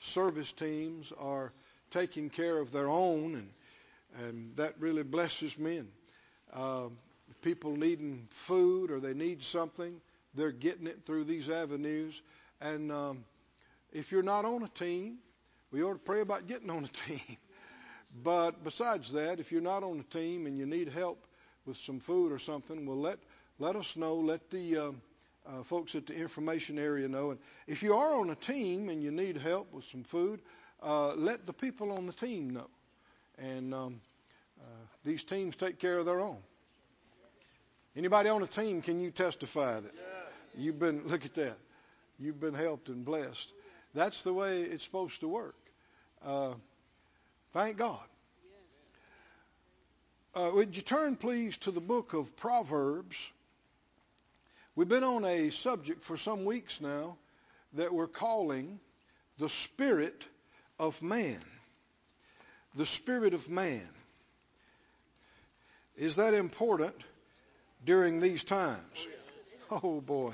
service teams are taking care of their own, and and that really blesses me. And uh, people needing food or they need something, they're getting it through these avenues. And um, if you're not on a team, we ought to pray about getting on a team. but besides that, if you're not on a team and you need help with some food or something, well, let let us know. Let the uh, uh, folks at the information area know. And if you are on a team and you need help with some food, uh, let the people on the team know. And um, uh, these teams take care of their own. Anybody on a team, can you testify that you've been, look at that, you've been helped and blessed. That's the way it's supposed to work. Uh, thank God. Uh, would you turn, please, to the book of Proverbs? We've been on a subject for some weeks now that we're calling the spirit of man. The spirit of man. Is that important during these times? Oh boy,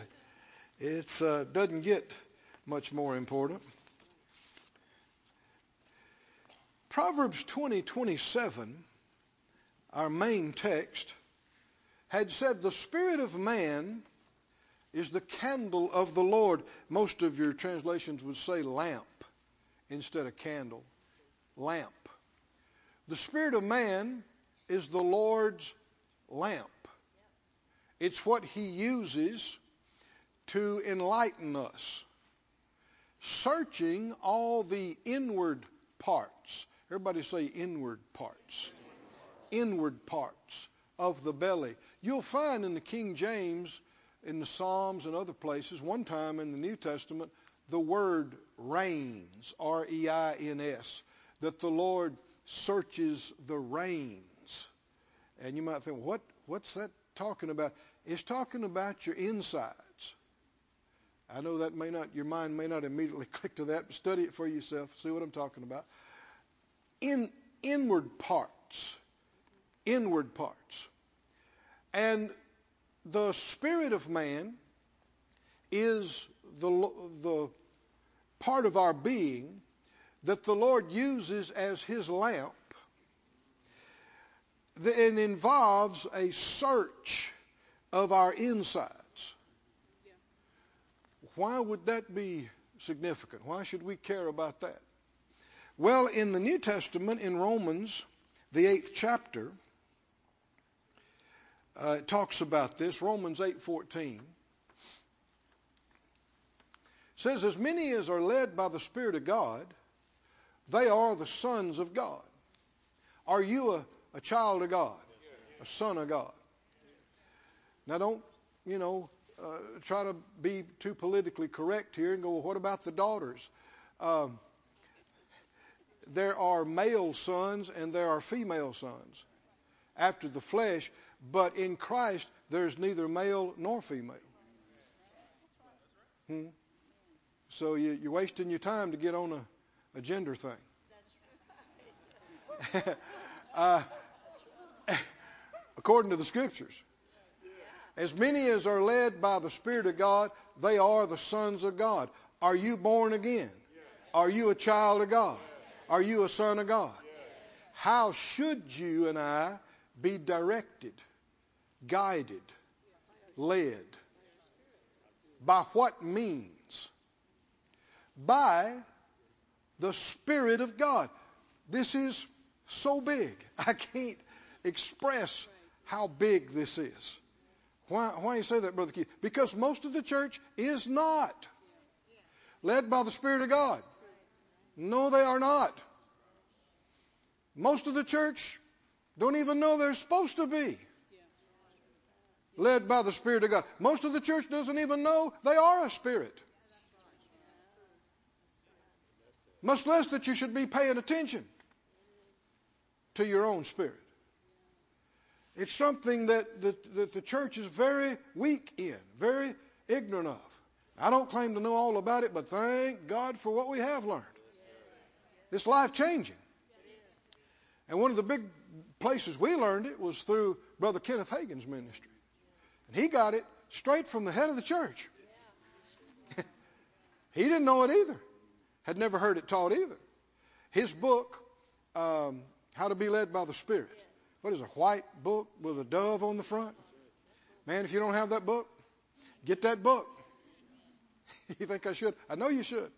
it uh, doesn't get much more important. Proverbs 20, 27, our main text, had said, The Spirit of man is the candle of the Lord. Most of your translations would say lamp instead of candle. Lamp. The Spirit of man is the Lord's lamp. It's what He uses to enlighten us, searching all the inward parts. Everybody say inward parts. Inward parts of the belly. You'll find in the King James, in the Psalms and other places, one time in the New Testament, the word reins, R E I N S, that the Lord searches the reins and you might think, what, what's that talking about? It's talking about your insides. I know that may not, your mind may not immediately click to that, but study it for yourself, see what I'm talking about. In inward parts, inward parts. And the spirit of man is the, the part of our being that the Lord uses as his lamp it involves a search of our insides. Why would that be significant? Why should we care about that? Well, in the New Testament, in Romans, the eighth chapter, uh, it talks about this. Romans eight fourteen says, "As many as are led by the Spirit of God, they are the sons of God." Are you a a child of God, a son of God. Now, don't, you know, uh, try to be too politically correct here and go, well, what about the daughters? Um, there are male sons and there are female sons after the flesh, but in Christ there's neither male nor female. Hmm? So you, are wasting your time to get on a, a gender thing. uh, according to the scriptures. As many as are led by the Spirit of God, they are the sons of God. Are you born again? Are you a child of God? Are you a son of God? How should you and I be directed, guided, led? By what means? By the Spirit of God. This is so big. I can't express how big this is. Why, why do you say that, Brother Keith? Because most of the church is not led by the Spirit of God. No, they are not. Most of the church don't even know they're supposed to be led by the Spirit of God. Most of the church doesn't even know they are a spirit. Much less that you should be paying attention to your own spirit. It's something that, that, that the church is very weak in, very ignorant of. I don't claim to know all about it, but thank God for what we have learned. It's life changing. And one of the big places we learned it was through Brother Kenneth Hagin's ministry. And he got it straight from the head of the church. he didn't know it either. Had never heard it taught either. His book, um, How to Be Led by the Spirit. What is a white book with a dove on the front? Man, if you don't have that book, get that book. you think I should? I know you should.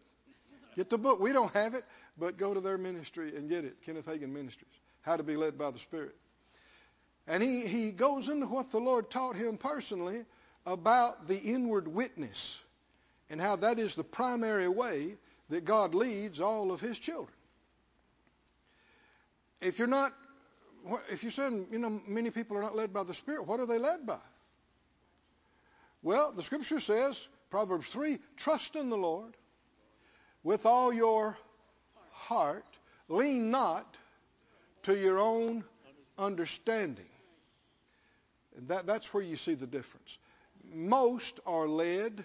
Get the book. We don't have it, but go to their ministry and get it. Kenneth Hagin Ministries. How to be led by the Spirit. And he, he goes into what the Lord taught him personally about the inward witness and how that is the primary way that God leads all of his children. If you're not, if you said, you know, many people are not led by the Spirit, what are they led by? Well, the scripture says, Proverbs 3, trust in the Lord with all your heart, lean not to your own understanding. And that, that's where you see the difference. Most are led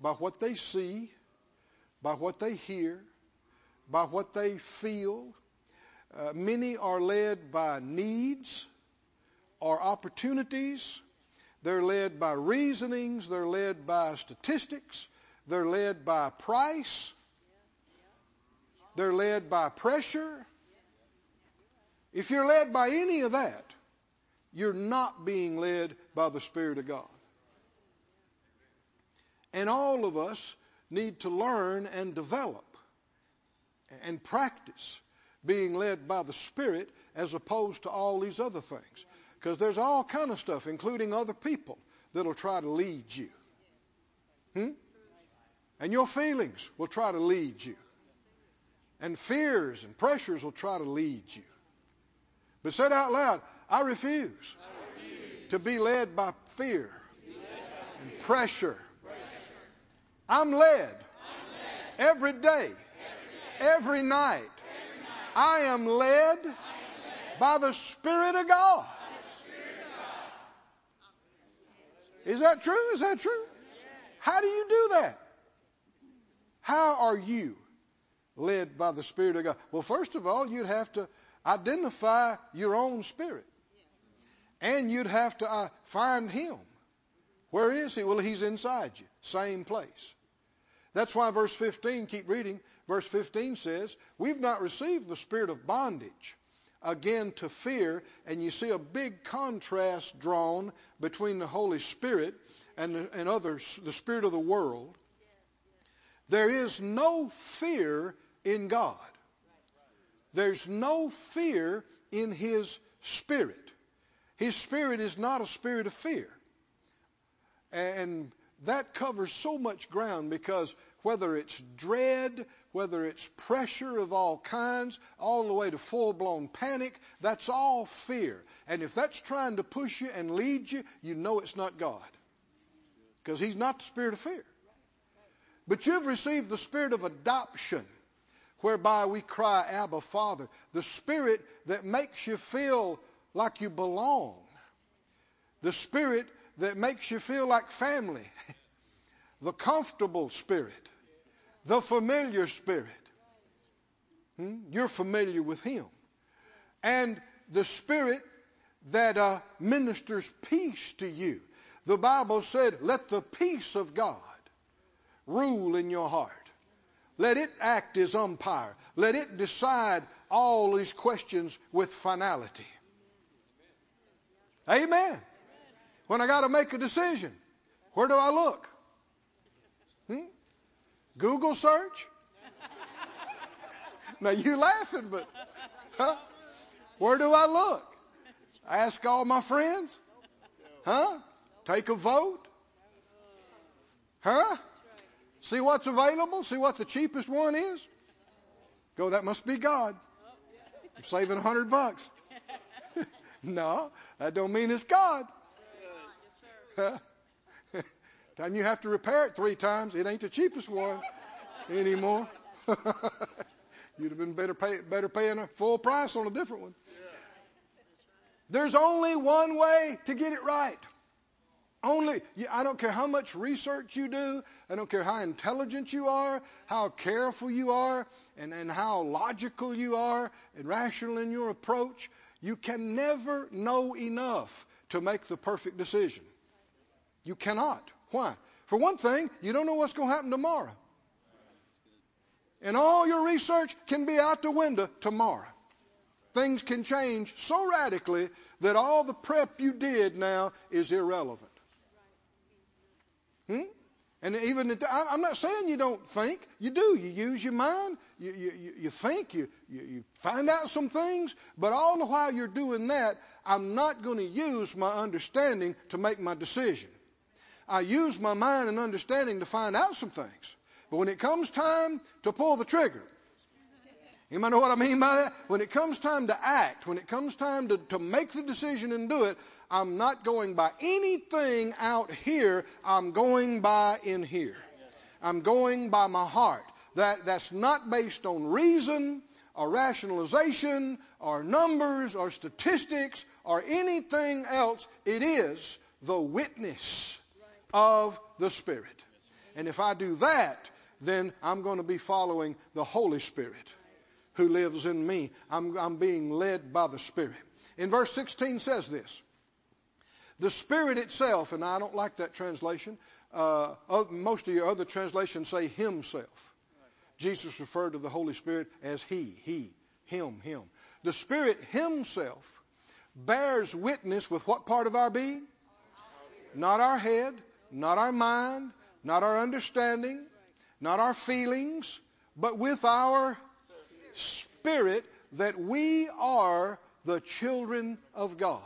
by what they see, by what they hear, by what they feel. Uh, many are led by needs or opportunities. They're led by reasonings. They're led by statistics. They're led by price. They're led by pressure. If you're led by any of that, you're not being led by the Spirit of God. And all of us need to learn and develop and practice being led by the Spirit as opposed to all these other things. Because there's all kind of stuff, including other people, that'll try to lead you. Hmm? And your feelings will try to lead you. And fears and pressures will try to lead you. But said out loud, I refuse, I refuse to be led by fear and pressure I'm led, every day, every, night. I am led, by the Spirit of God. Is that true? Is that true? How do you do that? How are you led by the Spirit of God? Well, first of all, you'd have to identify your own spirit. And you'd have to uh, find Him. Where is He? Well, He's inside you. Same place. That's why verse 15, keep reading, verse 15 says, We've not received the spirit of bondage again to fear, and you see a big contrast drawn between the Holy Spirit and, and others, the spirit of the world. There is no fear in God. There's no fear in His Spirit. His Spirit is not a spirit of fear. And that covers so much ground because whether it's dread, whether it's pressure of all kinds, all the way to full blown panic, that's all fear. And if that's trying to push you and lead you, you know it's not God. Because He's not the spirit of fear. But you've received the spirit of adoption, whereby we cry, Abba, Father. The spirit that makes you feel like you belong. The spirit that makes you feel like family. the comfortable spirit, the familiar spirit. Hmm? You're familiar with Him. And the spirit that uh, ministers peace to you. The Bible said, let the peace of God rule in your heart. Let it act as umpire. Let it decide all these questions with finality. Amen. When I got to make a decision, where do I look? Hmm? Google search? now you laughing, but huh? Where do I look? Ask all my friends? Huh? Take a vote? Huh? See what's available? See what the cheapest one is? Go, that must be God. I'm saving a hundred bucks. no, that don't mean it's God. Time you have to repair it three times, it ain't the cheapest one anymore. You'd have been better pay, better paying a full price on a different one. There's only one way to get it right. Only, I don't care how much research you do, I don't care how intelligent you are, how careful you are, and, and how logical you are, and rational in your approach, you can never know enough to make the perfect decision. You cannot. Why? For one thing, you don't know what's going to happen tomorrow. And all your research can be out the window tomorrow. Things can change so radically that all the prep you did now is irrelevant. Hmm? And even I'm not saying you don't think. You do. You use your mind. You, you, you think. You, you, you find out some things. But all the while you're doing that, I'm not going to use my understanding to make my decision. I use my mind and understanding to find out some things. But when it comes time to pull the trigger, might know what I mean by that? When it comes time to act, when it comes time to, to make the decision and do it, I'm not going by anything out here. I'm going by in here. I'm going by my heart. That, that's not based on reason or rationalization or numbers or statistics or anything else. It is the witness of the Spirit. And if I do that, then I'm going to be following the Holy Spirit who lives in me. I'm, I'm being led by the Spirit. In verse 16 says this The Spirit itself, and I don't like that translation. Uh, most of your other translations say Himself. Jesus referred to the Holy Spirit as He, He, Him, Him. The Spirit Himself bears witness with what part of our being? Not our head, not our mind, not our understanding, not our feelings, but with our spirit that we are the children of God.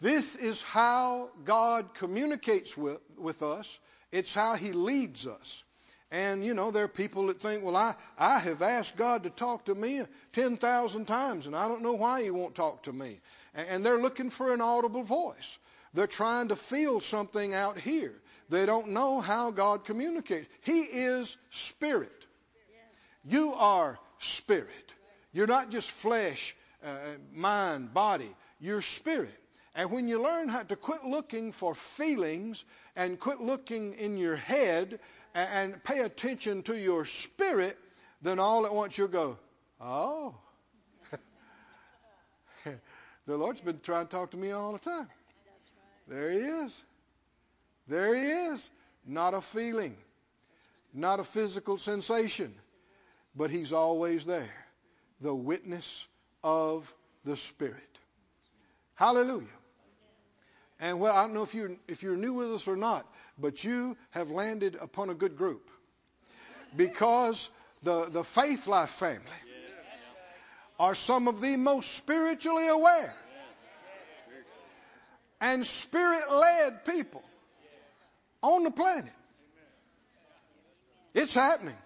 This is how God communicates with, with us. It's how He leads us. And, you know, there are people that think, well, I, I have asked God to talk to me 10,000 times, and I don't know why He won't talk to me. And, and they're looking for an audible voice. They're trying to feel something out here. They don't know how God communicates. He is spirit. You are spirit. You're not just flesh, uh, mind, body. You're spirit. And when you learn how to quit looking for feelings and quit looking in your head and, and pay attention to your spirit, then all at once you'll go, oh. the Lord's been trying to talk to me all the time. There he is. There he is. Not a feeling, not a physical sensation, but he's always there. The witness of the Spirit. Hallelujah. And well, I don't know if you're, if you're new with us or not, but you have landed upon a good group. Because the, the Faith Life family are some of the most spiritually aware and spirit led people on the planet. It's happening.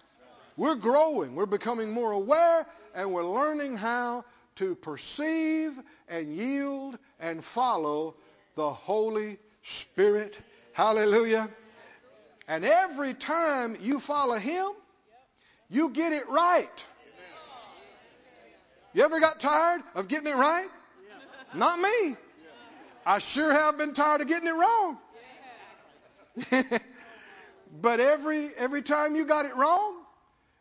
We're growing. We're becoming more aware and we're learning how to perceive and yield and follow the Holy Spirit. Hallelujah. And every time you follow Him, you get it right. You ever got tired of getting it right? Not me. I sure have been tired of getting it wrong. but every every time you got it wrong,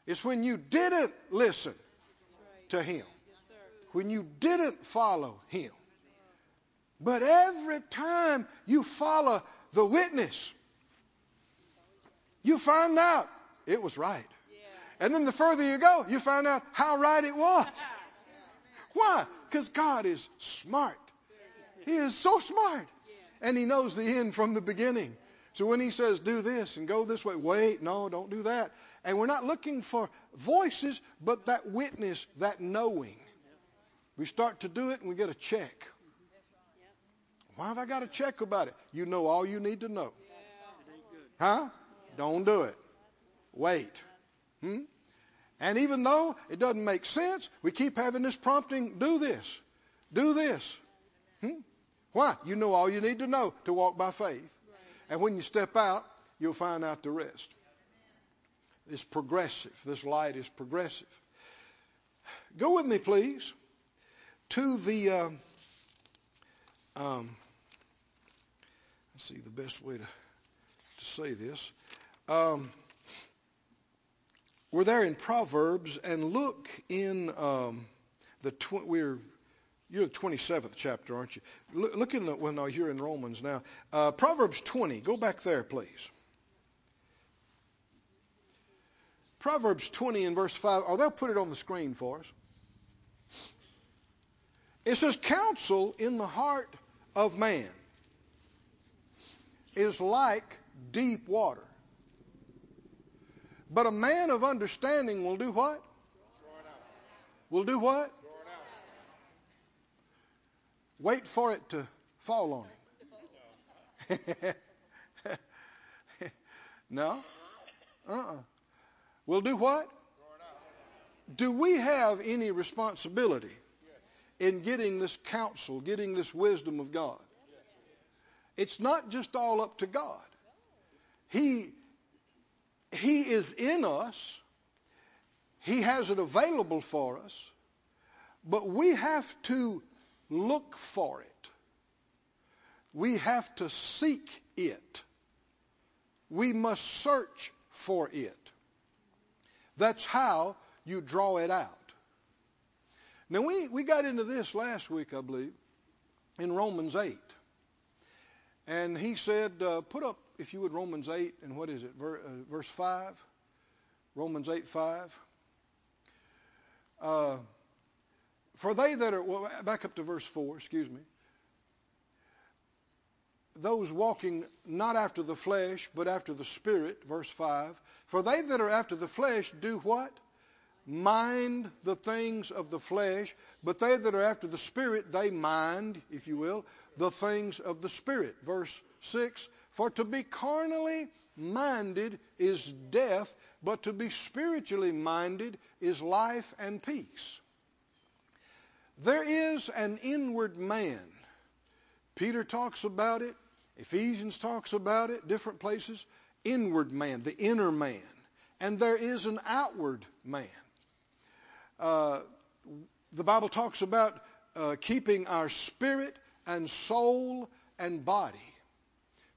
it's when you didn't listen to him. When you didn't follow him. But every time you follow the witness, you find out it was right. And then the further you go, you find out how right it was. Why? Because God is smart. He is so smart. And he knows the end from the beginning. So when he says, do this and go this way, wait, no, don't do that. And we're not looking for voices, but that witness, that knowing. We start to do it and we get a check. Why have I got a check about it? You know all you need to know. Huh? Don't do it. Wait. Hmm? And even though it doesn't make sense, we keep having this prompting do this, do this. Hmm? Why? You know all you need to know to walk by faith. And when you step out, you'll find out the rest. It's progressive. This light is progressive. Go with me, please, to the. Um, um, let's see the best way to, to say this. Um, we're there in Proverbs, and look in um, the tw- we're you're the 27th chapter, aren't you? Look, look in the, well, no, you're in Romans now. Uh, Proverbs 20. Go back there, please. Proverbs 20 and verse 5, or they'll put it on the screen for us. It says, Counsel in the heart of man is like deep water. But a man of understanding will do what? Will do what? Wait for it to fall on him. no? Uh-uh. We'll do what? Do we have any responsibility in getting this counsel, getting this wisdom of God? It's not just all up to God. He, he is in us. He has it available for us. But we have to look for it. We have to seek it. We must search for it. That's how you draw it out. Now, we, we got into this last week, I believe, in Romans 8. And he said, uh, put up, if you would, Romans 8, and what is it, Ver, uh, verse 5? Romans 8, 5. Uh, for they that are, well, back up to verse 4, excuse me. Those walking not after the flesh, but after the Spirit, verse 5. For they that are after the flesh do what? Mind the things of the flesh, but they that are after the Spirit, they mind, if you will, the things of the Spirit. Verse 6 For to be carnally minded is death, but to be spiritually minded is life and peace. There is an inward man. Peter talks about it. Ephesians talks about it, different places. Inward man, the inner man. And there is an outward man. Uh, the Bible talks about uh, keeping our spirit and soul and body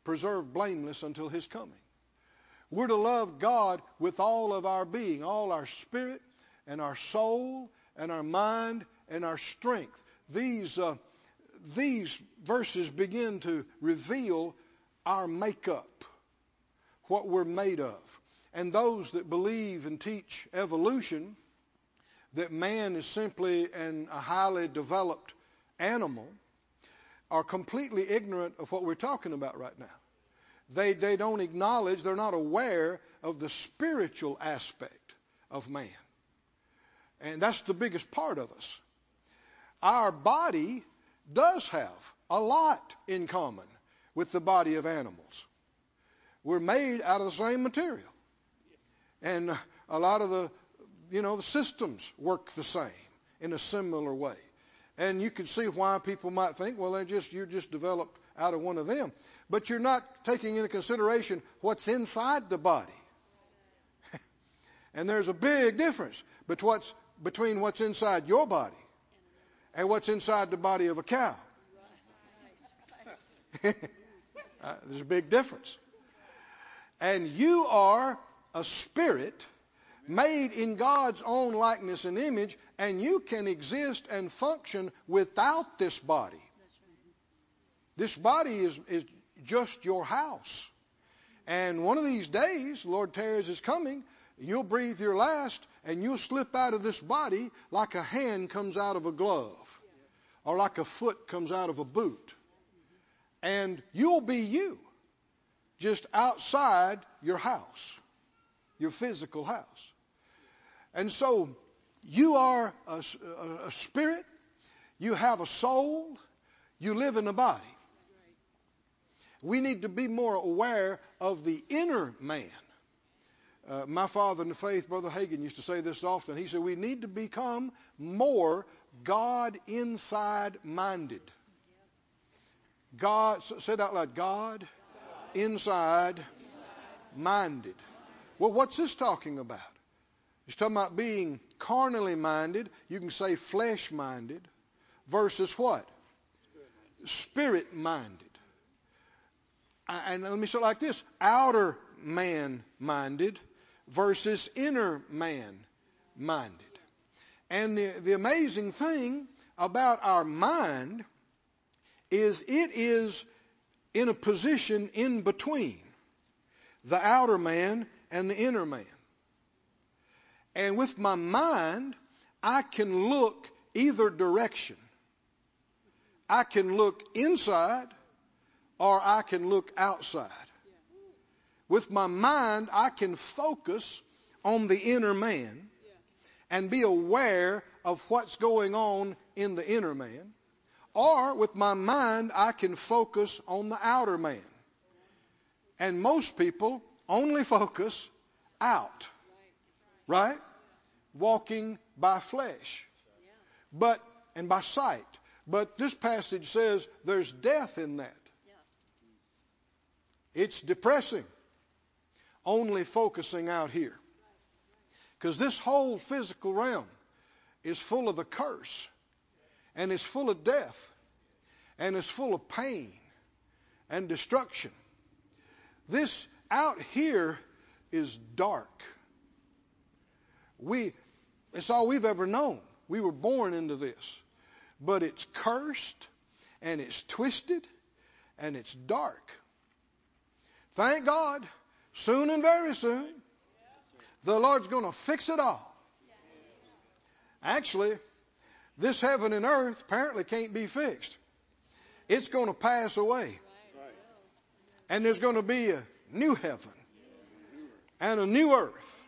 preserved blameless until his coming. We're to love God with all of our being, all our spirit and our soul and our mind and our strength. These, uh, these verses begin to reveal our makeup, what we're made of. And those that believe and teach evolution, that man is simply an, a highly developed animal, are completely ignorant of what we're talking about right now. They, they don't acknowledge, they're not aware of the spiritual aspect of man. And that's the biggest part of us. Our body does have a lot in common with the body of animals. We're made out of the same material. And a lot of the, you know, the systems work the same in a similar way. And you can see why people might think, well, they're just, you're just developed out of one of them. But you're not taking into consideration what's inside the body. and there's a big difference between what's inside your body and what's inside the body of a cow. uh, there's a big difference. And you are a spirit made in God's own likeness and image, and you can exist and function without this body. This body is, is just your house. And one of these days, Lord tarries is coming, you'll breathe your last, and you'll slip out of this body like a hand comes out of a glove, or like a foot comes out of a boot. And you'll be you, just outside your house, your physical house. And so, you are a, a, a spirit, you have a soul, you live in a body. We need to be more aware of the inner man. Uh, my father in the faith, Brother Hagin, used to say this often. He said, We need to become more God inside minded. God, say it out loud God, inside minded. Well, what's this talking about? He's talking about being carnally minded. You can say flesh minded versus what? Spirit minded and let me say it like this outer man minded versus inner man minded. And the, the amazing thing about our mind is it is in a position in between the outer man and the inner man. And with my mind, I can look either direction. I can look inside or I can look outside. With my mind, I can focus on the inner man and be aware of what's going on in the inner man. Or with my mind, I can focus on the outer man. And most people only focus out. Right? Walking by flesh. But, and by sight. But this passage says there's death in that. It's depressing. Only focusing out here. Because this whole physical realm is full of the curse and is full of death and is full of pain and destruction. This out here is dark. We, it's all we've ever known. We were born into this. But it's cursed and it's twisted and it's dark. Thank God, soon and very soon, the Lord's going to fix it all. Actually, this heaven and earth apparently can't be fixed. It's going to pass away. And there's going to be a new heaven and a new earth.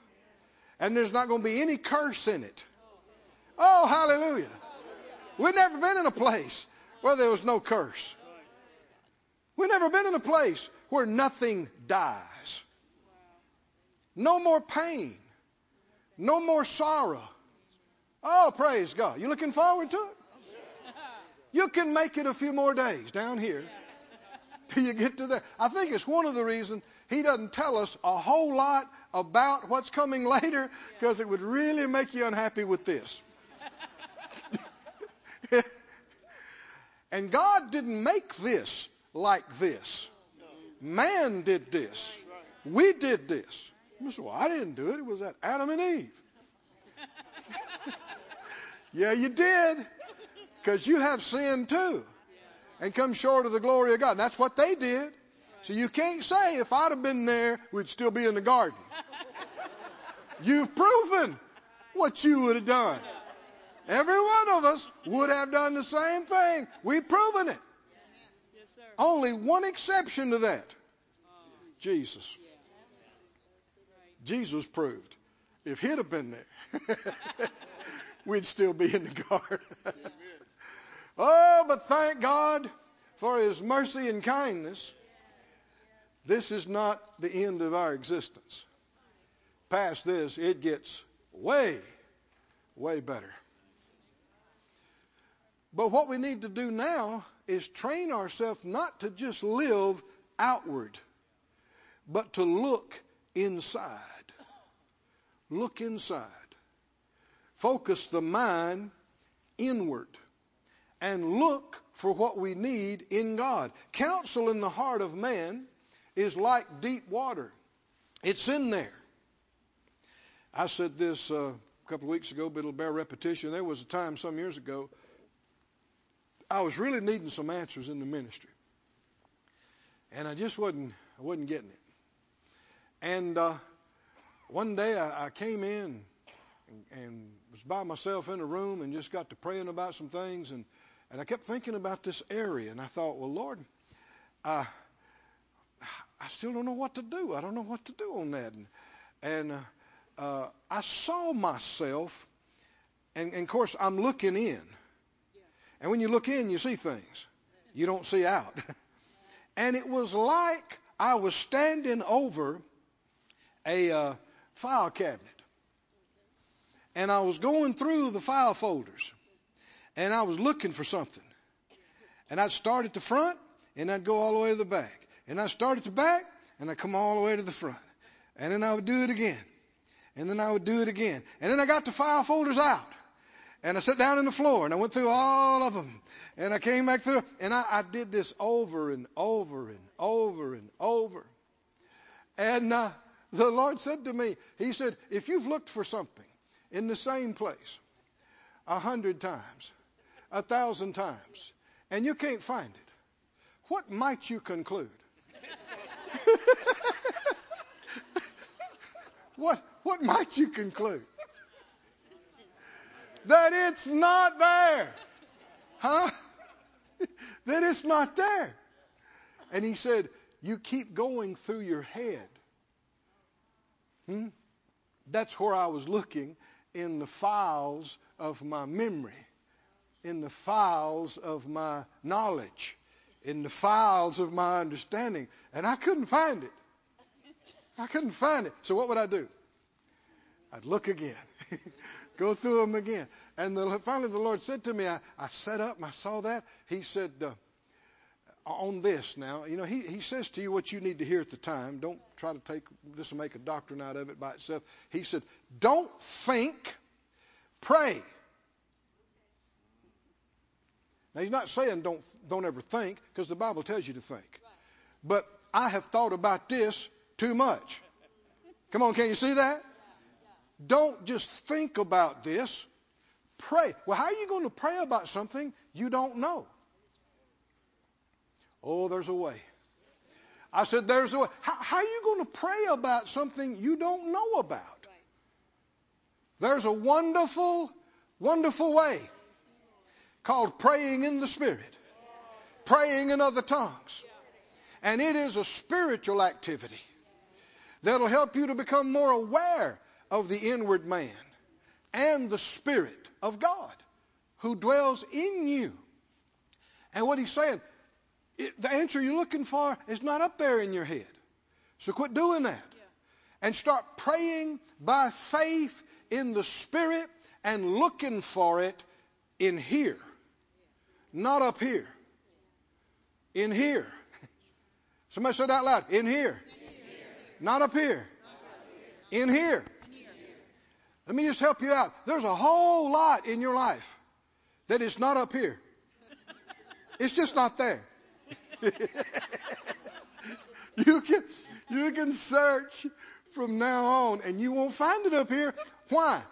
And there's not going to be any curse in it. Oh, hallelujah. We've never been in a place where there was no curse. We've never been in a place where nothing dies. No more pain. No more sorrow. Oh, praise God. You looking forward to it? You can make it a few more days down here till you get to there. I think it's one of the reasons he doesn't tell us a whole lot about what's coming later because it would really make you unhappy with this. and God didn't make this like this. Man did this. We did this. Well, I didn't do it. It was that Adam and Eve. yeah, you did. Because you have sinned too. And come short of the glory of God. And That's what they did. So you can't say if I'd have been there, we'd still be in the garden. You've proven what you would have done. Every one of us would have done the same thing. We've proven it. Only one exception to that oh. Jesus. Jesus proved. If he'd have been there, we'd still be in the garden. oh, but thank God for his mercy and kindness. This is not the end of our existence. Past this, it gets way, way better. But what we need to do now is train ourselves not to just live outward, but to look inside. Look inside. Focus the mind inward and look for what we need in God. Counsel in the heart of man is like deep water. It's in there. I said this uh, a couple of weeks ago, but it'll bear repetition. There was a time some years ago I was really needing some answers in the ministry, and I just wasn't I wasn't getting it. And uh, one day I, I came in and, and was by myself in a room and just got to praying about some things, and and I kept thinking about this area, and I thought, well, Lord, I I still don't know what to do. I don't know what to do on that, and, and uh, uh, I saw myself, and, and of course I'm looking in and when you look in, you see things. You don't see out. and it was like I was standing over a uh, file cabinet. And I was going through the file folders. And I was looking for something. And I'd start at the front and I'd go all the way to the back. And I'd start at the back and I'd come all the way to the front. And then I would do it again. And then I would do it again. And then I got the file folders out. And I sat down on the floor and I went through all of them. And I came back through and I, I did this over and over and over and over. And uh, the Lord said to me, He said, if you've looked for something in the same place a hundred times, a thousand times, and you can't find it, what might you conclude? what, what might you conclude? that it's not there. Huh? that it's not there. And he said, You keep going through your head. Hmm? That's where I was looking in the files of my memory, in the files of my knowledge, in the files of my understanding. And I couldn't find it. I couldn't find it. So what would I do? I'd look again, go through them again. And the, finally, the Lord said to me, I, I sat up and I saw that. He said, uh, on this now, you know, he, he says to you what you need to hear at the time. Don't try to take this and make a doctrine out of it by itself. He said, don't think, pray. Now, he's not saying don't, don't ever think, because the Bible tells you to think. But I have thought about this too much. Come on, can you see that? Don't just think about this. Pray. Well, how are you going to pray about something you don't know? Oh, there's a way. I said, there's a way. How, how are you going to pray about something you don't know about? There's a wonderful, wonderful way called praying in the Spirit, praying in other tongues. And it is a spiritual activity that'll help you to become more aware of the inward man and the Spirit of God who dwells in you. And what he's saying, it, the answer you're looking for is not up there in your head. So quit doing that. And start praying by faith in the Spirit and looking for it in here. Not up here. In here. Somebody said out loud. In here. In here. Not up here. Not up here. In here. Let me just help you out. There's a whole lot in your life that is not up here. It's just not there. you can you can search from now on and you won't find it up here. Why?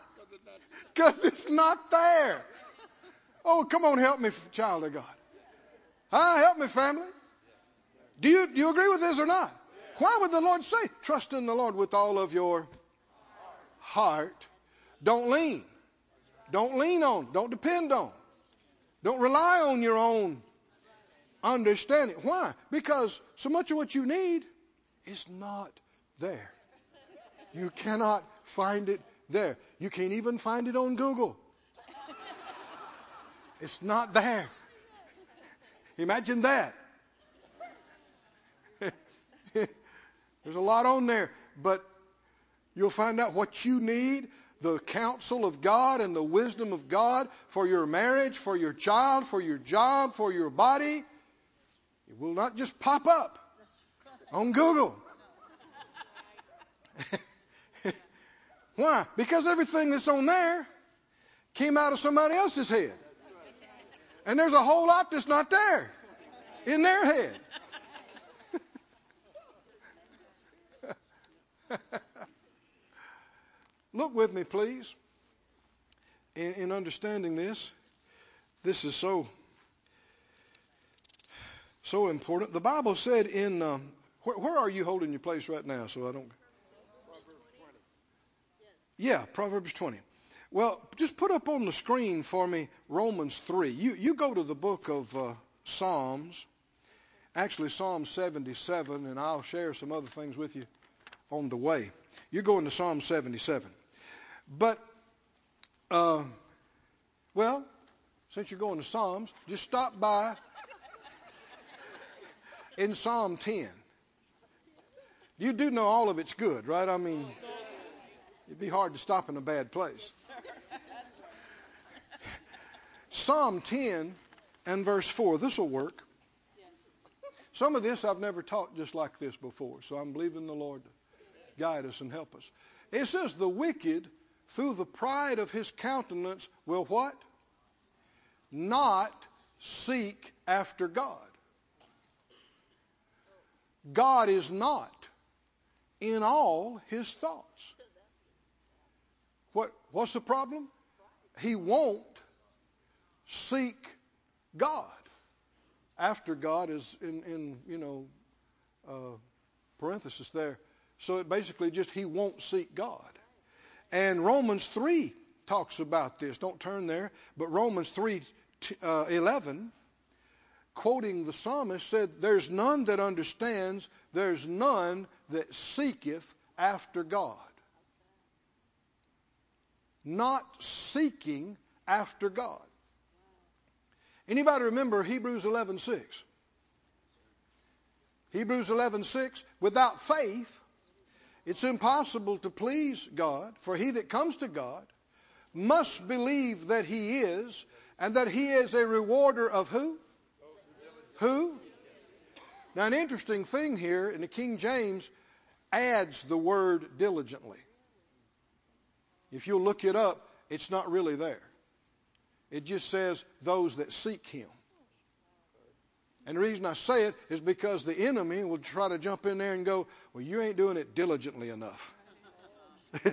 Because it's not there. Oh, come on, help me, child of God. Huh? Help me, family. Do you, do you agree with this or not? Why would the Lord say, trust in the Lord with all of your heart don't lean. Don't lean on. Don't depend on. Don't rely on your own understanding. Why? Because so much of what you need is not there. You cannot find it there. You can't even find it on Google. It's not there. Imagine that. There's a lot on there, but you'll find out what you need the counsel of God and the wisdom of God for your marriage, for your child, for your job, for your body. It will not just pop up on Google. Why? Because everything that's on there came out of somebody else's head. And there's a whole lot that's not there in their head. Look with me, please, in, in understanding this. This is so so important. The Bible said in um, where, are you holding your place right now? So I don't. Yeah, Proverbs 20. Well, just put up on the screen for me Romans 3. You you go to the book of uh, Psalms, actually Psalm 77, and I'll share some other things with you on the way. You're going to Psalm 77. But, uh, well, since you're going to Psalms, just stop by in Psalm 10. You do know all of it's good, right? I mean, it'd be hard to stop in a bad place. Psalm 10 and verse 4. This will work. Some of this I've never taught just like this before, so I'm believing the Lord to guide us and help us. It says, The wicked through the pride of his countenance will what? Not seek after God. God is not in all his thoughts. What, what's the problem? He won't seek God after God is in, in you know, uh, parenthesis there. So it basically just he won't seek God. And Romans 3 talks about this. Don't turn there, but Romans 3 uh, 11, quoting the psalmist, said, There's none that understands, there's none that seeketh after God. Not seeking after God. Anybody remember Hebrews 11:6? Hebrews 11:6 without faith it's impossible to please God for he that comes to God must believe that he is and that he is a rewarder of who? Who? Now an interesting thing here in the King James adds the word diligently. If you'll look it up, it's not really there. It just says those that seek him. And the reason I say it is because the enemy will try to jump in there and go, Well, you ain't doing it diligently enough.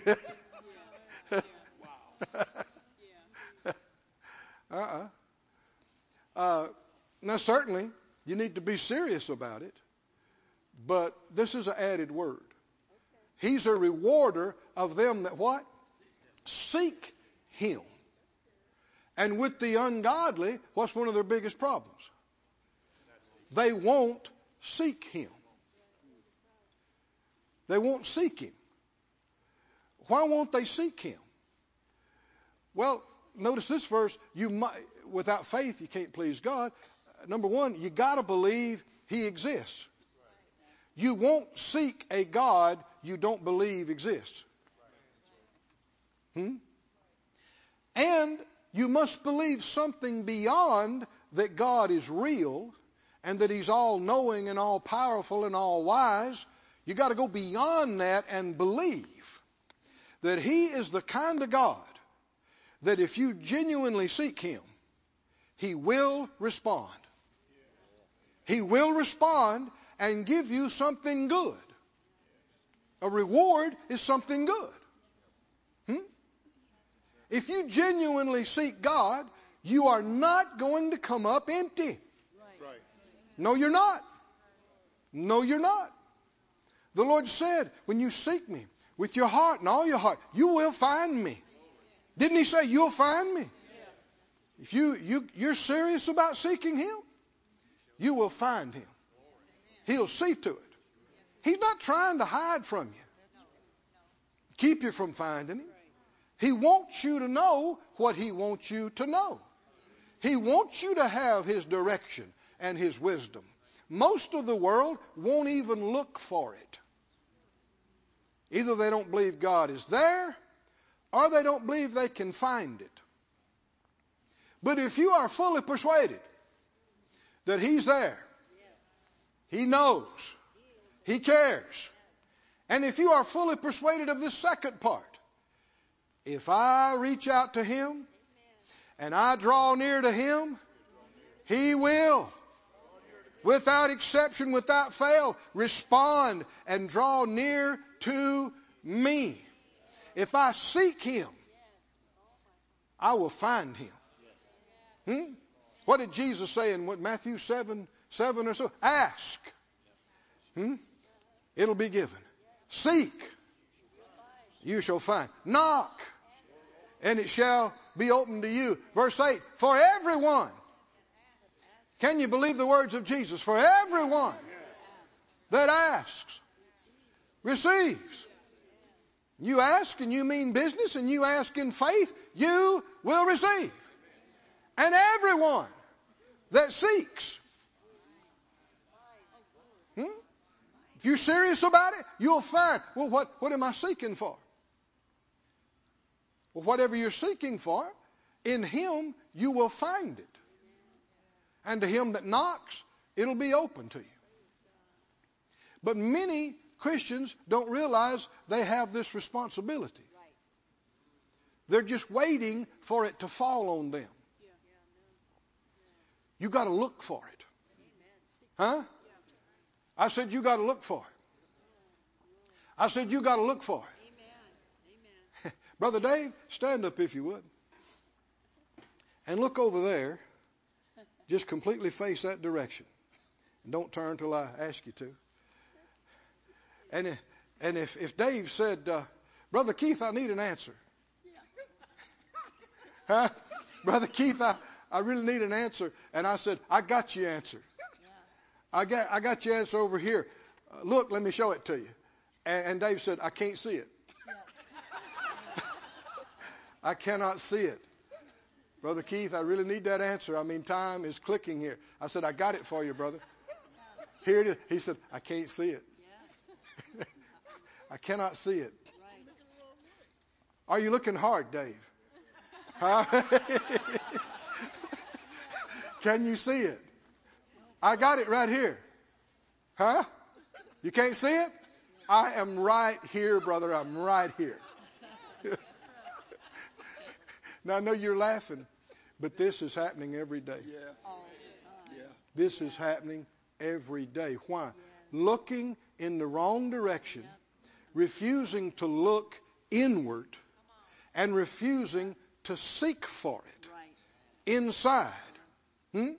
uh-uh. Uh, now, certainly, you need to be serious about it, but this is an added word. He's a rewarder of them that what? Seek Him. And with the ungodly, what's one of their biggest problems? They won't seek Him. They won't seek Him. Why won't they seek Him? Well, notice this verse. You might, without faith, you can't please God. Number one, you got to believe He exists. You won't seek a God you don't believe exists. Hmm? And you must believe something beyond that God is real and that He's all knowing and all powerful and all wise. You got to go beyond that and believe that He is the kind of God that if you genuinely seek Him, He will respond. He will respond and give you something good. A reward is something good. Hmm? If you genuinely seek God, you are not going to come up empty. Right. No, you're not. No, you're not. The Lord said, when you seek me with your heart and all your heart, you will find me. Didn't he say you'll find me? If you, you, you're serious about seeking him, you will find him. He'll see to it. He's not trying to hide from you, keep you from finding him. He wants you to know what he wants you to know. He wants you to have his direction and his wisdom. Most of the world won't even look for it. Either they don't believe God is there or they don't believe they can find it. But if you are fully persuaded that He's there, He knows, He cares, and if you are fully persuaded of this second part, if I reach out to Him and I draw near to Him, He will, without exception, without fail, respond and draw near to me. If I seek him, I will find him. Hmm? What did Jesus say in what, Matthew 7, 7 or so? Ask. Hmm? It'll be given. Seek. You shall find. Knock. And it shall be opened to you. Verse 8. For everyone. Can you believe the words of Jesus? For everyone that asks receives. You ask and you mean business and you ask in faith, you will receive. And everyone that seeks. Hmm? If you're serious about it, you'll find, well, what, what am I seeking for? Well, whatever you're seeking for, in Him you will find it. And to him that knocks, it'll be open to you. But many Christians don't realize they have this responsibility. They're just waiting for it to fall on them. You got to look for it. Huh? I said you got to look for it. I said you got to look for it. Brother Dave, stand up if you would. And look over there. Just completely face that direction. And don't turn until I ask you to. And, and if, if Dave said, uh, Brother Keith, I need an answer. Huh? Brother Keith, I, I really need an answer. And I said, I got your answer. I got, I got your answer over here. Uh, look, let me show it to you. And, and Dave said, I can't see it. I cannot see it. Brother Keith, I really need that answer. I mean, time is clicking here. I said, I got it for you, brother. Here it is. He said, I can't see it. I cannot see it. Are you looking hard, Dave? Huh? Can you see it? I got it right here. Huh? You can't see it? I am right here, brother. I'm right here. now I know you're laughing, but this is happening every day. Yeah. Yeah. This is happening every day. Why? Looking in the wrong direction, refusing to look inward, and refusing to seek for it inside. Hmm?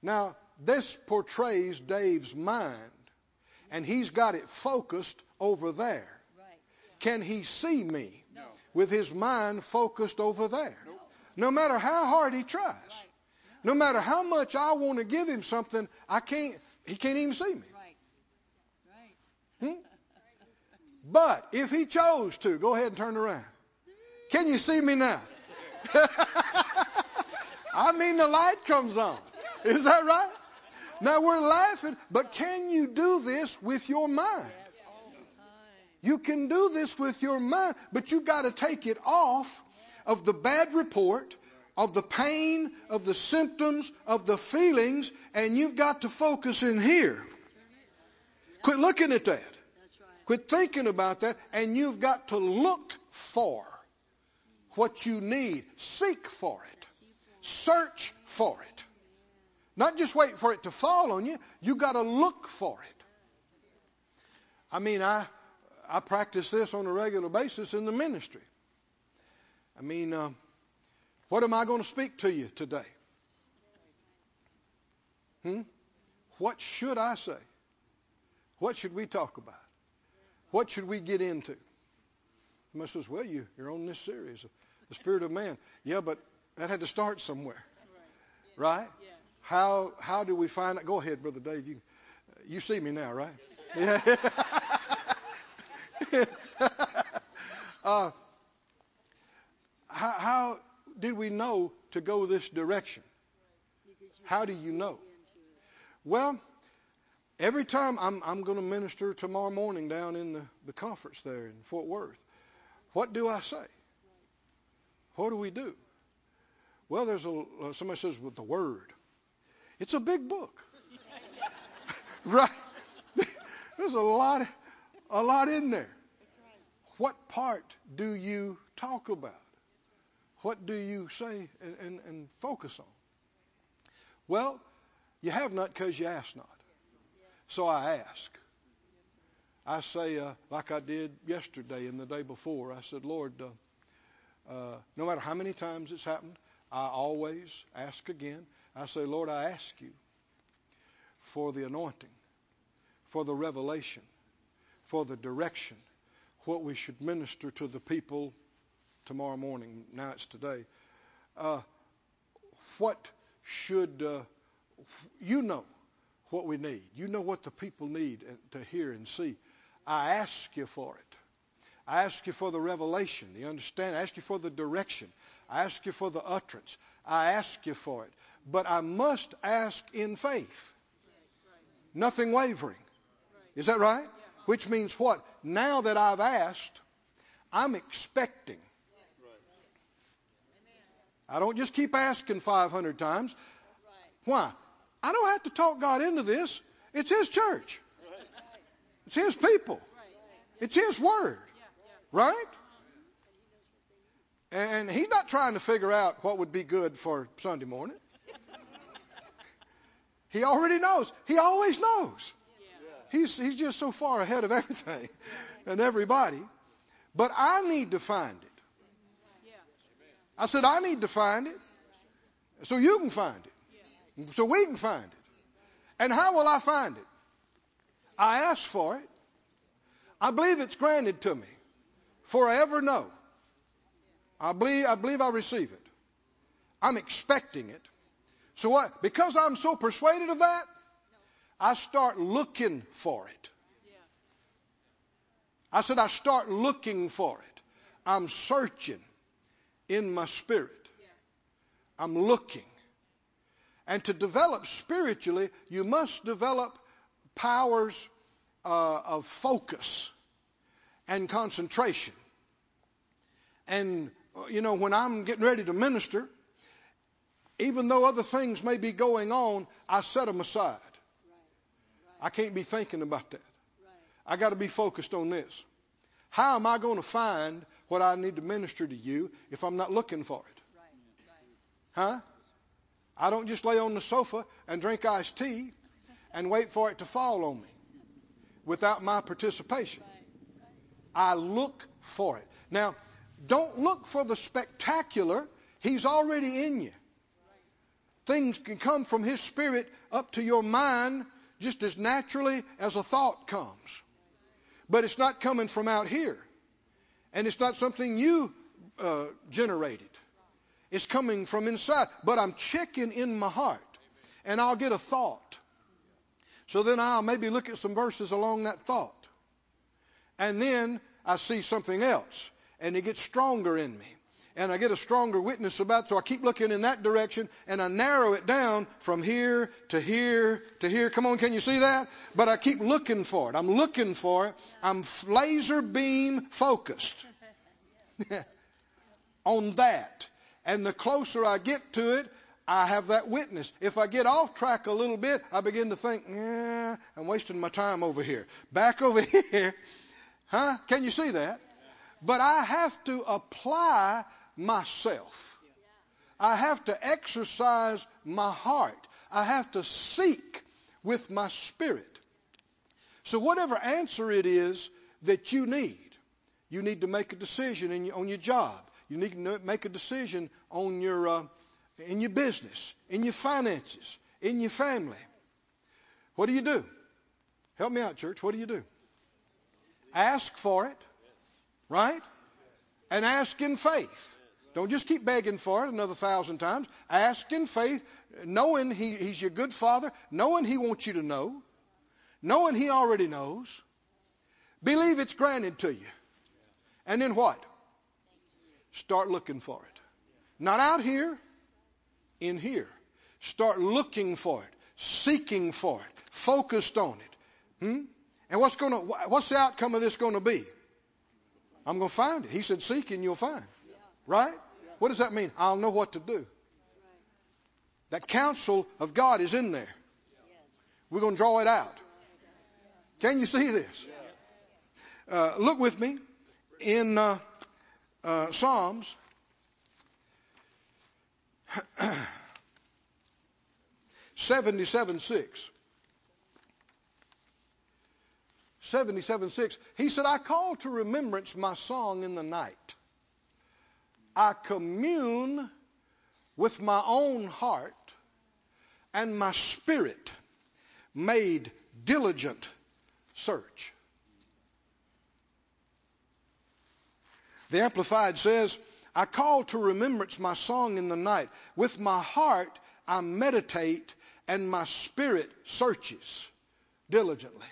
Now, this portrays Dave's mind, and he's got it focused over there. Can he see me No. with his mind focused over there? No matter how hard he tries, no matter how much I want to give him something, I can't. He can't even see me. Hmm? But if he chose to, go ahead and turn around. Can you see me now? I mean, the light comes on. Is that right? Now we're laughing, but can you do this with your mind? You can do this with your mind, but you've got to take it off of the bad report, of the pain, of the symptoms, of the feelings, and you've got to focus in here. Quit looking at that. Quit thinking about that, and you've got to look for what you need. Seek for it. Search for it. Not just wait for it to fall on you. You got to look for it. I mean, I I practice this on a regular basis in the ministry. I mean, uh, what am I going to speak to you today? Hmm? What should I say? What should we talk about? What should we get into? Somebody says, well, you, you're on this series, The Spirit of Man. Yeah, but that had to start somewhere. Right? How, how do we find it? Go ahead, Brother Dave. You, you see me now, right? Yeah. uh, how, how did we know to go this direction? How do you know? Well, every time I'm, I'm going to minister tomorrow morning down in the, the conference there in Fort Worth, what do I say? What do we do? Well, there's a uh, somebody says with the Word. It's a big book, right? There's a lot, a lot in there. What part do you talk about? What do you say and, and, and focus on? Well, you have not because you ask not. So I ask. I say, uh, like I did yesterday and the day before, I said, Lord, uh, uh, no matter how many times it's happened, I always ask again. I say, Lord, I ask you for the anointing, for the revelation, for the direction, what we should minister to the people tomorrow morning. Now it's today. Uh, what should uh, you know what we need? You know what the people need to hear and see. I ask you for it. I ask you for the revelation, the understanding. I ask you for the direction. I ask you for the utterance. I ask you for it. But I must ask in faith. Nothing wavering. Is that right? Which means what? Now that I've asked, I'm expecting. I don't just keep asking 500 times. Why? I don't have to talk God into this. It's His church. It's His people. It's His word. Right? And He's not trying to figure out what would be good for Sunday morning. He already knows. He always knows. He's, he's just so far ahead of everything and everybody. But I need to find it. I said, I need to find it so you can find it. So we can find it. And how will I find it? I ask for it. I believe it's granted to me. For I ever know. I believe, I believe I receive it. I'm expecting it. So what? Because I'm so persuaded of that, I start looking for it. I said, I start looking for it. I'm searching in my spirit. I'm looking. And to develop spiritually, you must develop powers uh, of focus and concentration. And, Uh, you know, when I'm getting ready to minister, even though other things may be going on, I set them aside. I can't be thinking about that. I got to be focused on this. How am I going to find what I need to minister to you if I'm not looking for it? Huh? I don't just lay on the sofa and drink iced tea and wait for it to fall on me without my participation. I look for it. Now, don't look for the spectacular. He's already in you. Things can come from His Spirit up to your mind just as naturally as a thought comes. But it's not coming from out here. And it's not something you uh, generated. It's coming from inside. But I'm checking in my heart. And I'll get a thought. So then I'll maybe look at some verses along that thought. And then I see something else. And it gets stronger in me and I get a stronger witness about. So I keep looking in that direction and I narrow it down from here to here to here. Come on, can you see that? But I keep looking for it. I'm looking for it. I'm laser beam focused on that. And the closer I get to it, I have that witness. If I get off track a little bit, I begin to think, yeah, I'm wasting my time over here. Back over here. Huh? Can you see that? But I have to apply myself. I have to exercise my heart. I have to seek with my spirit. So, whatever answer it is that you need, you need to make a decision your, on your job. You need to make a decision on your, uh, in your business, in your finances, in your family. What do you do? Help me out, church. What do you do? Ask for it, right? And ask in faith. Don't just keep begging for it another thousand times. Ask in faith, knowing he, He's your good Father, knowing He wants you to know, knowing He already knows. Believe it's granted to you. And then what? Start looking for it. Not out here, in here. Start looking for it, seeking for it, focused on it. Hmm? And what's going to, what's the outcome of this going to be? I'm going to find it. He said, seek and you'll find. Right? What does that mean? I'll know what to do. That counsel of God is in there. We're going to draw it out. Can you see this? Uh, look with me in uh, uh, Psalms. Seventy-seven six. Seventy-seven six. He said, "I call to remembrance my song in the night." I commune with my own heart and my spirit made diligent search. The Amplified says, I call to remembrance my song in the night. With my heart I meditate and my spirit searches diligently.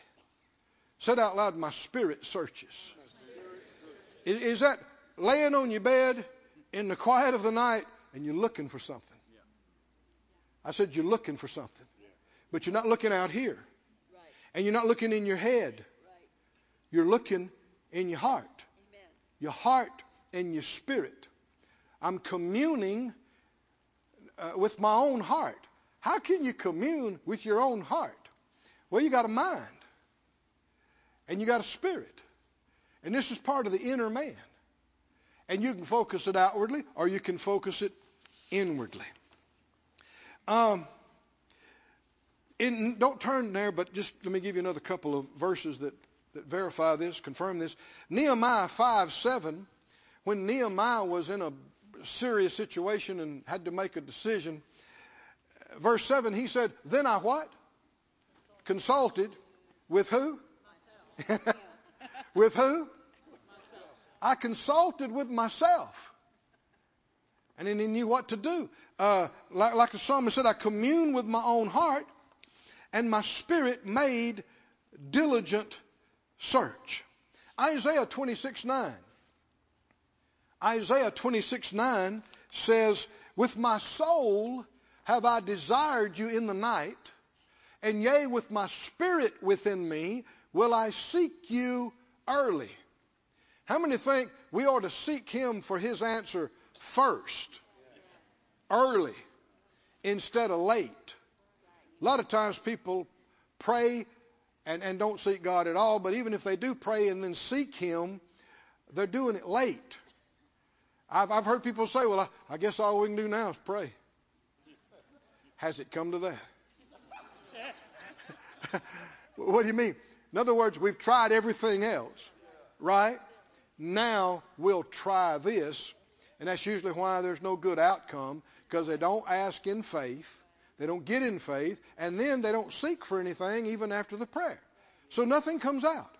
Said out loud, my spirit searches. Is that laying on your bed in the quiet of the night and you're looking for something. I said, You're looking for something. But you're not looking out here. And you're not looking in your head. You're looking in your heart. Your heart and your spirit. I'm communing uh, with my own heart. How can you commune with your own heart? Well, you got a mind. And you got a spirit. And this is part of the inner man. And you can focus it outwardly or you can focus it inwardly. Um, in, don't turn there, but just let me give you another couple of verses that, that verify this, confirm this. Nehemiah 5 7, when Nehemiah was in a serious situation and had to make a decision, verse 7, he said, Then I what? Consulted with who? with who? I consulted with myself. And then he knew what to do. Uh, like, like the psalmist said, I commune with my own heart, and my spirit made diligent search. Isaiah 26 9. Isaiah 26 9 says, With my soul have I desired you in the night, and yea, with my spirit within me will I seek you early. How many think we ought to seek him for his answer first? Early instead of late. A lot of times people pray and, and don't seek God at all, but even if they do pray and then seek him, they're doing it late. I've, I've heard people say, well, I, I guess all we can do now is pray. Has it come to that? what do you mean? In other words, we've tried everything else, right? Now we'll try this. And that's usually why there's no good outcome, because they don't ask in faith, they don't get in faith, and then they don't seek for anything even after the prayer. So nothing comes out.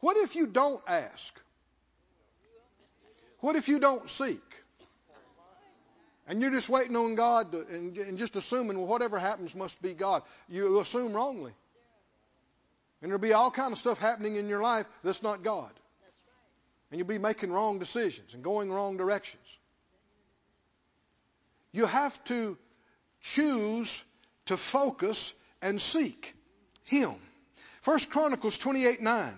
What if you don't ask? What if you don't seek? And you're just waiting on God to, and, and, just assuming well, whatever happens must be God. You assume wrongly. And there'll be all kind of stuff happening in your life that's not God. And you'll be making wrong decisions and going wrong directions. You have to choose to focus and seek Him. First Chronicles 28 9.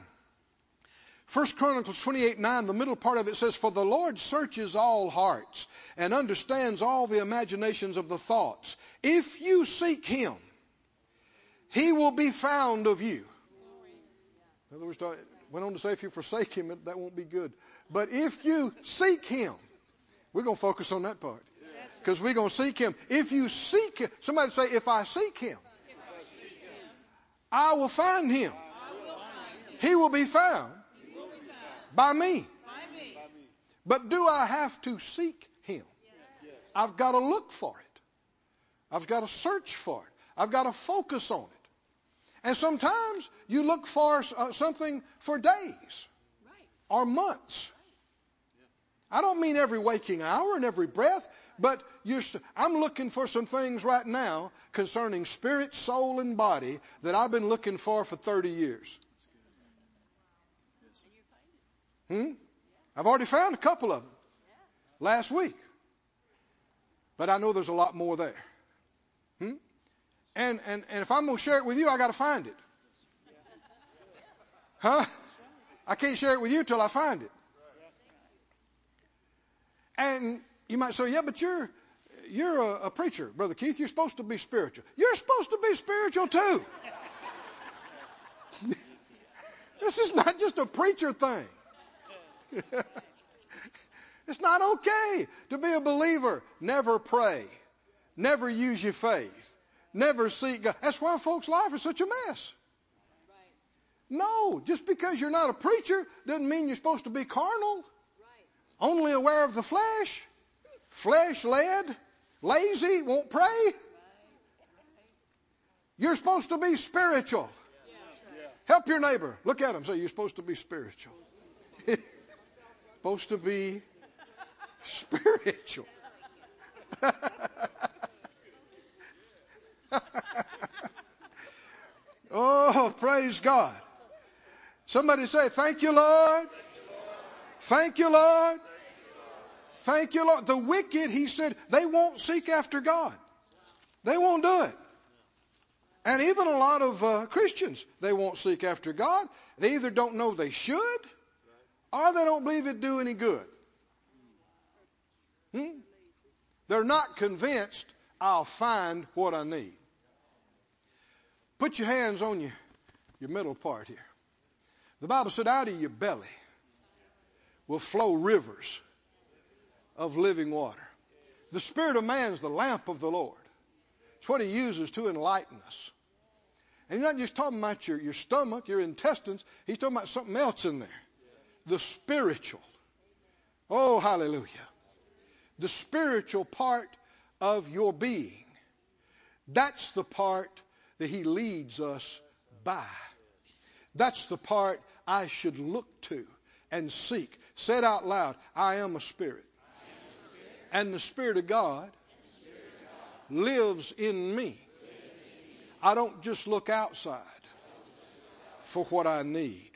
First Chronicles 28 9, the middle part of it says, For the Lord searches all hearts and understands all the imaginations of the thoughts. If you seek Him, He will be found of you. In other words, I went on to say, if you forsake Him, that won't be good. But if you seek Him, we're going to focus on that part. Because we're going to seek Him. If you seek Him, somebody say, if I seek Him, I will find Him. He will be found by me. But do I have to seek Him? I've got to look for it. I've got to search for it. I've got to focus on it. And sometimes you look for uh, something for days or months. I don't mean every waking hour and every breath, but I'm looking for some things right now concerning spirit, soul, and body that I've been looking for for 30 years. Hmm? I've already found a couple of them last week. But I know there's a lot more there. Hmm? And, and, and if I'm going to share it with you, I got to find it. Huh? I can't share it with you till I find it. And you might say, yeah, but you're, you're a, a preacher, Brother Keith. You're supposed to be spiritual. You're supposed to be spiritual too. this is not just a preacher thing. it's not okay to be a believer. Never pray. Never use your faith. Never seek God. That's why folks' life is such a mess. No, just because you're not a preacher doesn't mean you're supposed to be carnal. Only aware of the flesh. Flesh led. Lazy. Won't pray. You're supposed to be spiritual. Help your neighbor. Look at him. Say, you're supposed to be spiritual. supposed to be spiritual. oh, praise God. Somebody say, Thank you, Lord. Thank you, Lord. Thank you, Lord. The wicked, he said, they won't seek after God. They won't do it. And even a lot of uh, Christians, they won't seek after God. They either don't know they should or they don't believe it do any good. Hmm? They're not convinced I'll find what I need. Put your hands on your, your middle part here. The Bible said, out of your belly will flow rivers of living water. The spirit of man is the lamp of the Lord. It's what he uses to enlighten us. And he's not just talking about your, your stomach, your intestines. He's talking about something else in there the spiritual. Oh, hallelujah. The spiritual part of your being. That's the part that He leads us by. That's the part I should look to and seek. Say it out loud I am a spirit. and the Spirit of God lives in me. I don't just look outside for what I need.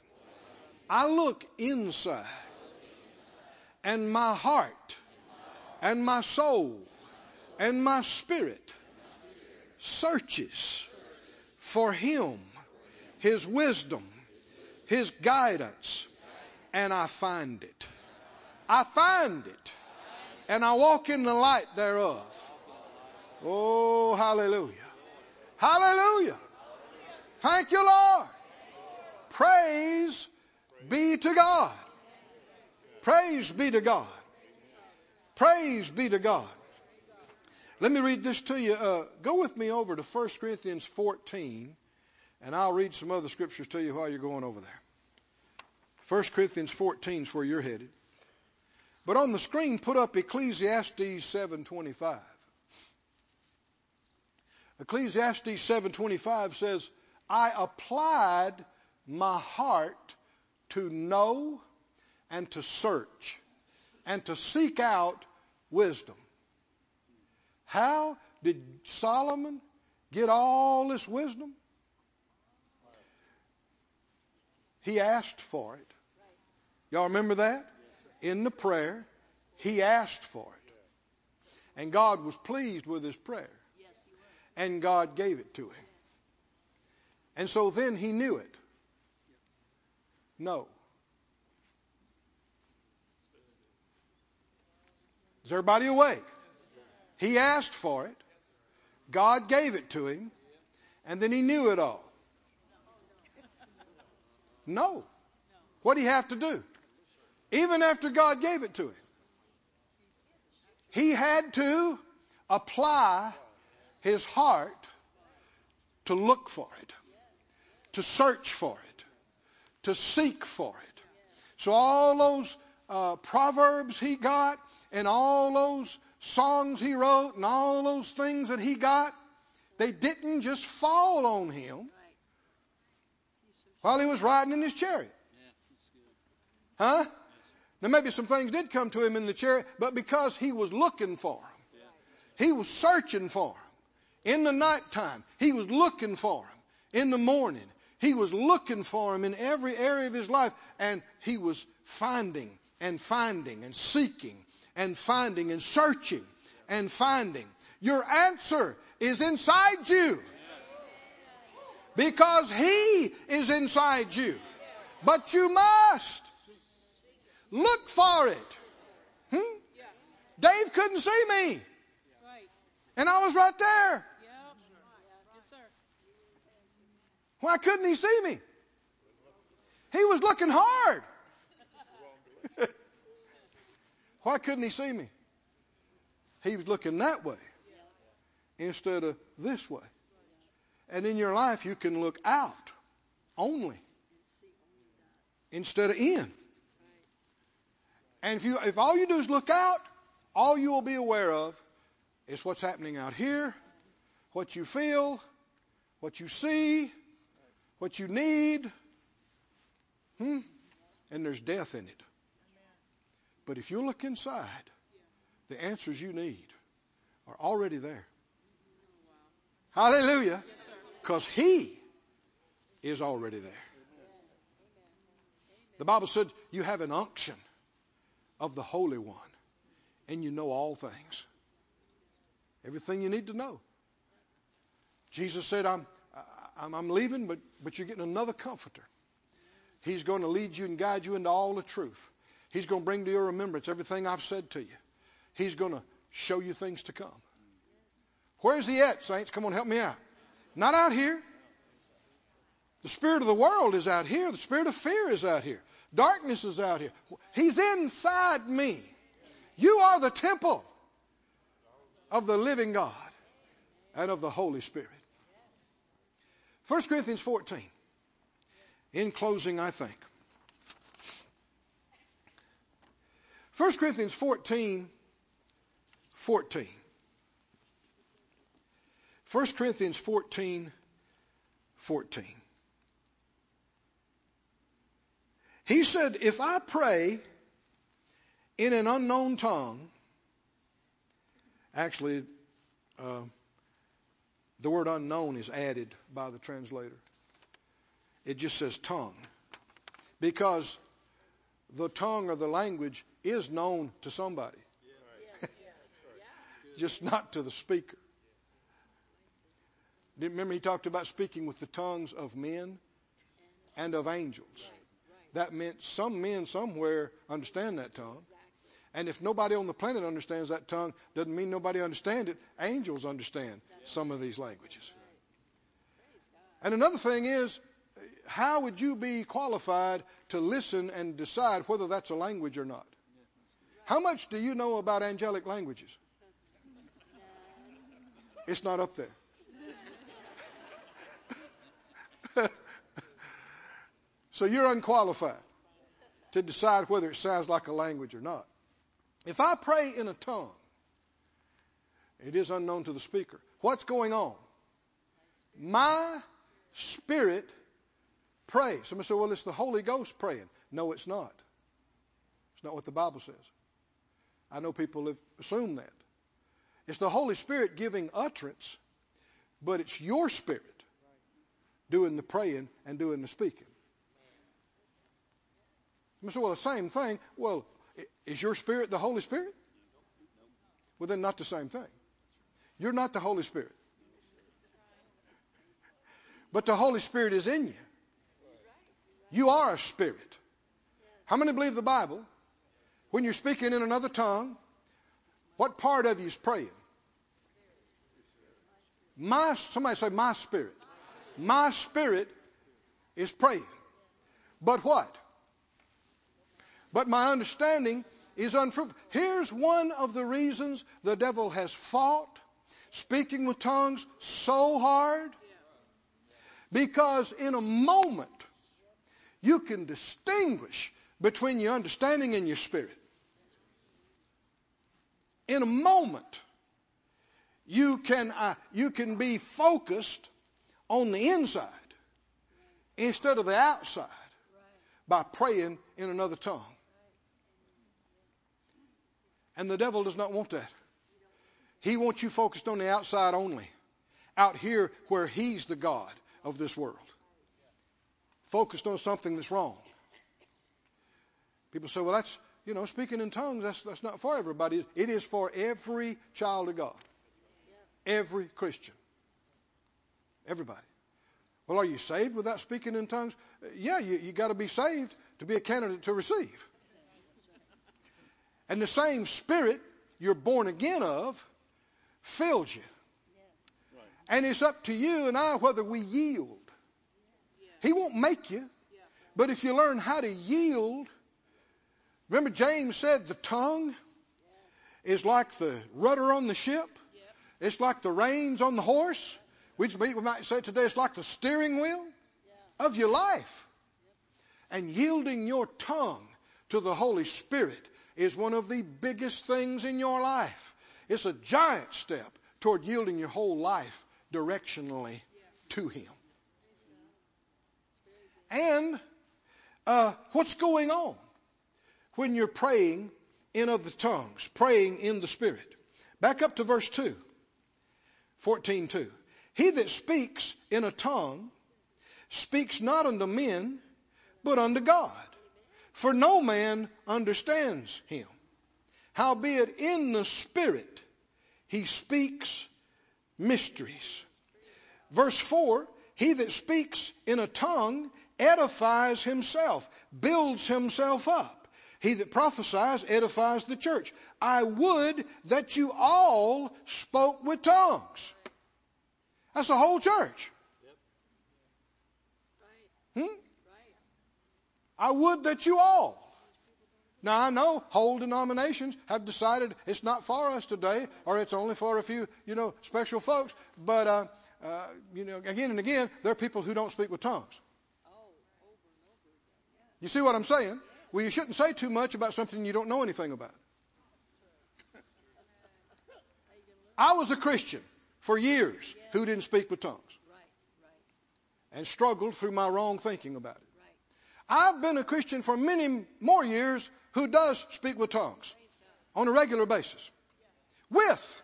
I look inside, and my heart, and my soul, and my spirit searches for Him, His wisdom, His guidance, and I find it. I find it, and I walk in the light thereof. Oh, hallelujah. Hallelujah. Thank you, Lord. Praise be to God. Praise be to God. Praise be to God. Let me read this to you. Uh, go with me over to 1 Corinthians 14, and I'll read some other scriptures to you while you're going over there. 1 Corinthians 14 is where you're headed. But on the screen, put up Ecclesiastes 7:25. Ecclesiastes 7:25 says, "I applied my heart to know and to search and to seek out wisdom." How did Solomon get all this wisdom? He asked for it. Y'all remember that? In the prayer, he asked for it. And God was pleased with his prayer. And God gave it to him. And so then he knew it. No. Is everybody awake? He asked for it. God gave it to him. And then he knew it all. No. What did he have to do? Even after God gave it to him. He had to apply his heart to look for it, to search for it, to seek for it. So all those uh, proverbs he got and all those songs he wrote and all those things that he got, they didn't just fall on him while he was riding in his chariot. Huh? Now maybe some things did come to him in the chariot, but because he was looking for them, he was searching for them. In the nighttime, he was looking for him In the morning, he was looking for him in every area of his life, and he was finding and finding and seeking and finding and searching and finding. Your answer is inside you. Because He is inside you. But you must look for it. Hmm? Dave couldn't see me. And I was right there. Why couldn't he see me? He was looking hard. Why couldn't he see me? He was looking that way instead of this way. And in your life, you can look out only instead of in. And if you if all you do is look out, all you will be aware of is what's happening out here, what you feel, what you see, what you need. Hmm? And there's death in it. But if you look inside, the answers you need are already there. Hallelujah. Because He is already there. The Bible said you have an unction of the Holy One and you know all things. Everything you need to know. Jesus said, I'm, I'm, I'm leaving, but, but you're getting another comforter. He's going to lead you and guide you into all the truth. He's going to bring to your remembrance everything I've said to you. He's going to show you things to come. Where's he at, saints? Come on, help me out. Not out here. The spirit of the world is out here. The spirit of fear is out here. Darkness is out here. He's inside me. You are the temple of the living God and of the Holy Spirit. 1 Corinthians 14. In closing, I think. 1 Corinthians 14, 14. 1 Corinthians 14, 14. He said, If I pray in an unknown tongue, Actually, uh, the word unknown is added by the translator. It just says tongue. Because the tongue or the language is known to somebody, just not to the speaker. Remember, he talked about speaking with the tongues of men and of angels. That meant some men somewhere understand that tongue. And if nobody on the planet understands that tongue, doesn't mean nobody understands it. Angels understand some of these languages. And another thing is, how would you be qualified to listen and decide whether that's a language or not? How much do you know about angelic languages? It's not up there. so you're unqualified to decide whether it sounds like a language or not. If I pray in a tongue, it is unknown to the speaker. What's going on? My spirit prays. Somebody said, well, it's the Holy Ghost praying. No, it's not. It's not what the Bible says. I know people have assumed that. It's the Holy Spirit giving utterance, but it's your spirit doing the praying and doing the speaking. You say, well, the same thing. Well, is your spirit the Holy Spirit? Well, then not the same thing. You're not the Holy Spirit. But the Holy Spirit is in you. You are a spirit. How many believe the Bible? When you're speaking in another tongue, what part of you is praying? My somebody say my spirit. My spirit is praying. But what? But my understanding is unfruitful. Here's one of the reasons the devil has fought speaking with tongues so hard. Because in a moment, you can distinguish between your understanding and your spirit. In a moment, you can, uh, you can be focused on the inside instead of the outside by praying in another tongue. And the devil does not want that. He wants you focused on the outside only, out here where he's the God of this world. Focused on something that's wrong. People say, well, that's, you know, speaking in tongues, that's, that's not for everybody. It is for every child of God. Every Christian. Everybody. Well, are you saved without speaking in tongues? Yeah, you, you got to be saved to be a candidate to receive. And the same spirit you're born again of fills you. And it's up to you and I whether we yield. He won't make you. But if you learn how to yield, remember James said the tongue is like the rudder on the ship. It's like the reins on the horse. We might say today it's like the steering wheel of your life. And yielding your tongue to the Holy Spirit is one of the biggest things in your life. It's a giant step toward yielding your whole life directionally to Him. And uh, what's going on when you're praying in other tongues, praying in the Spirit? Back up to verse 2, 14.2. He that speaks in a tongue speaks not unto men, but unto God for no man understands him. Howbeit in the Spirit he speaks mysteries. Verse 4 He that speaks in a tongue edifies himself, builds himself up. He that prophesies edifies the church. I would that you all spoke with tongues. That's the whole church. Hmm? I would that you all. Now I know whole denominations have decided it's not for us today, or it's only for a few, you know, special folks. But uh, uh, you know, again and again, there are people who don't speak with tongues. You see what I'm saying? Well, you shouldn't say too much about something you don't know anything about. I was a Christian for years who didn't speak with tongues and struggled through my wrong thinking about it. I've been a Christian for many more years who does speak with tongues on a regular basis with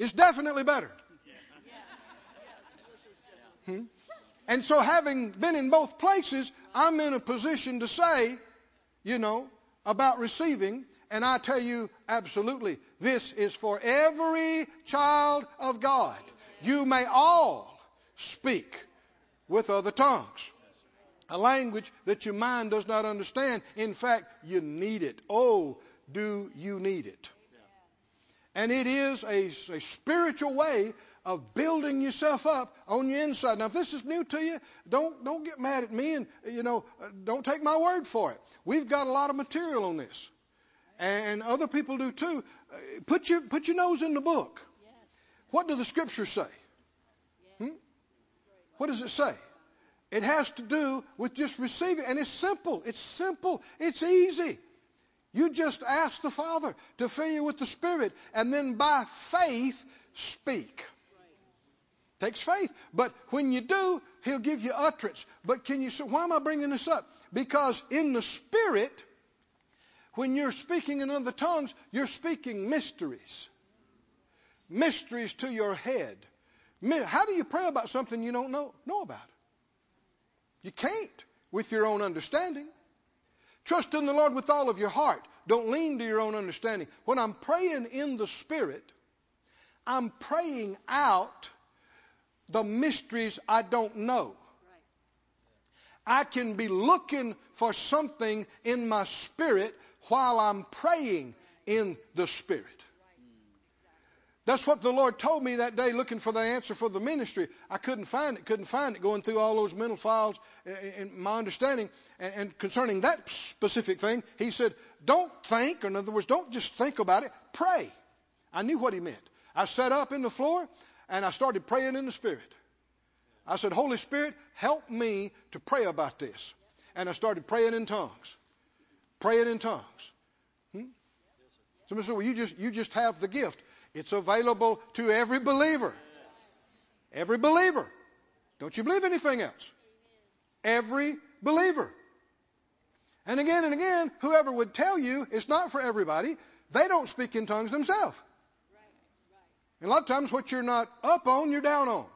It's definitely better. Hmm? And so, having been in both places, I'm in a position to say, you know, about receiving, and I tell you absolutely, this is for every child of God. You may all speak with other tongues. A language that your mind does not understand. In fact, you need it. Oh, do you need it? And it is a, a spiritual way of building yourself up on your inside. Now, if this is new to you, don't don't get mad at me, and you know, don't take my word for it. We've got a lot of material on this, and other people do too. Put your put your nose in the book. What do the scriptures say? Hmm? What does it say? It has to do with just receiving, and it's simple. It's simple. It's easy. You just ask the Father to fill you with the Spirit, and then by faith speak. Takes faith. But when you do, He'll give you utterance. But can you say, why am I bringing this up? Because in the Spirit, when you're speaking in other tongues, you're speaking mysteries. Mysteries to your head. How do you pray about something you don't know, know about? You can't with your own understanding. Trust in the Lord with all of your heart. Don't lean to your own understanding. When I'm praying in the Spirit, I'm praying out the mysteries I don't know. I can be looking for something in my spirit while I'm praying in the spirit. That's what the Lord told me that day looking for the answer for the ministry. I couldn't find it, couldn't find it, going through all those mental files uh, uh, and my understanding. And concerning that specific thing, He said, don't think, or in other words, don't just think about it, pray. I knew what He meant. I sat up in the floor and I started praying in the Spirit. I said, Holy Spirit, help me to pray about this. And I started praying in tongues. Praying in tongues. Hmm? Somebody said, well, you just, you just have the gift. It's available to every believer. Every believer. Don't you believe anything else? Every believer. And again and again, whoever would tell you it's not for everybody, they don't speak in tongues themselves. And a lot of times, what you're not up on, you're down on.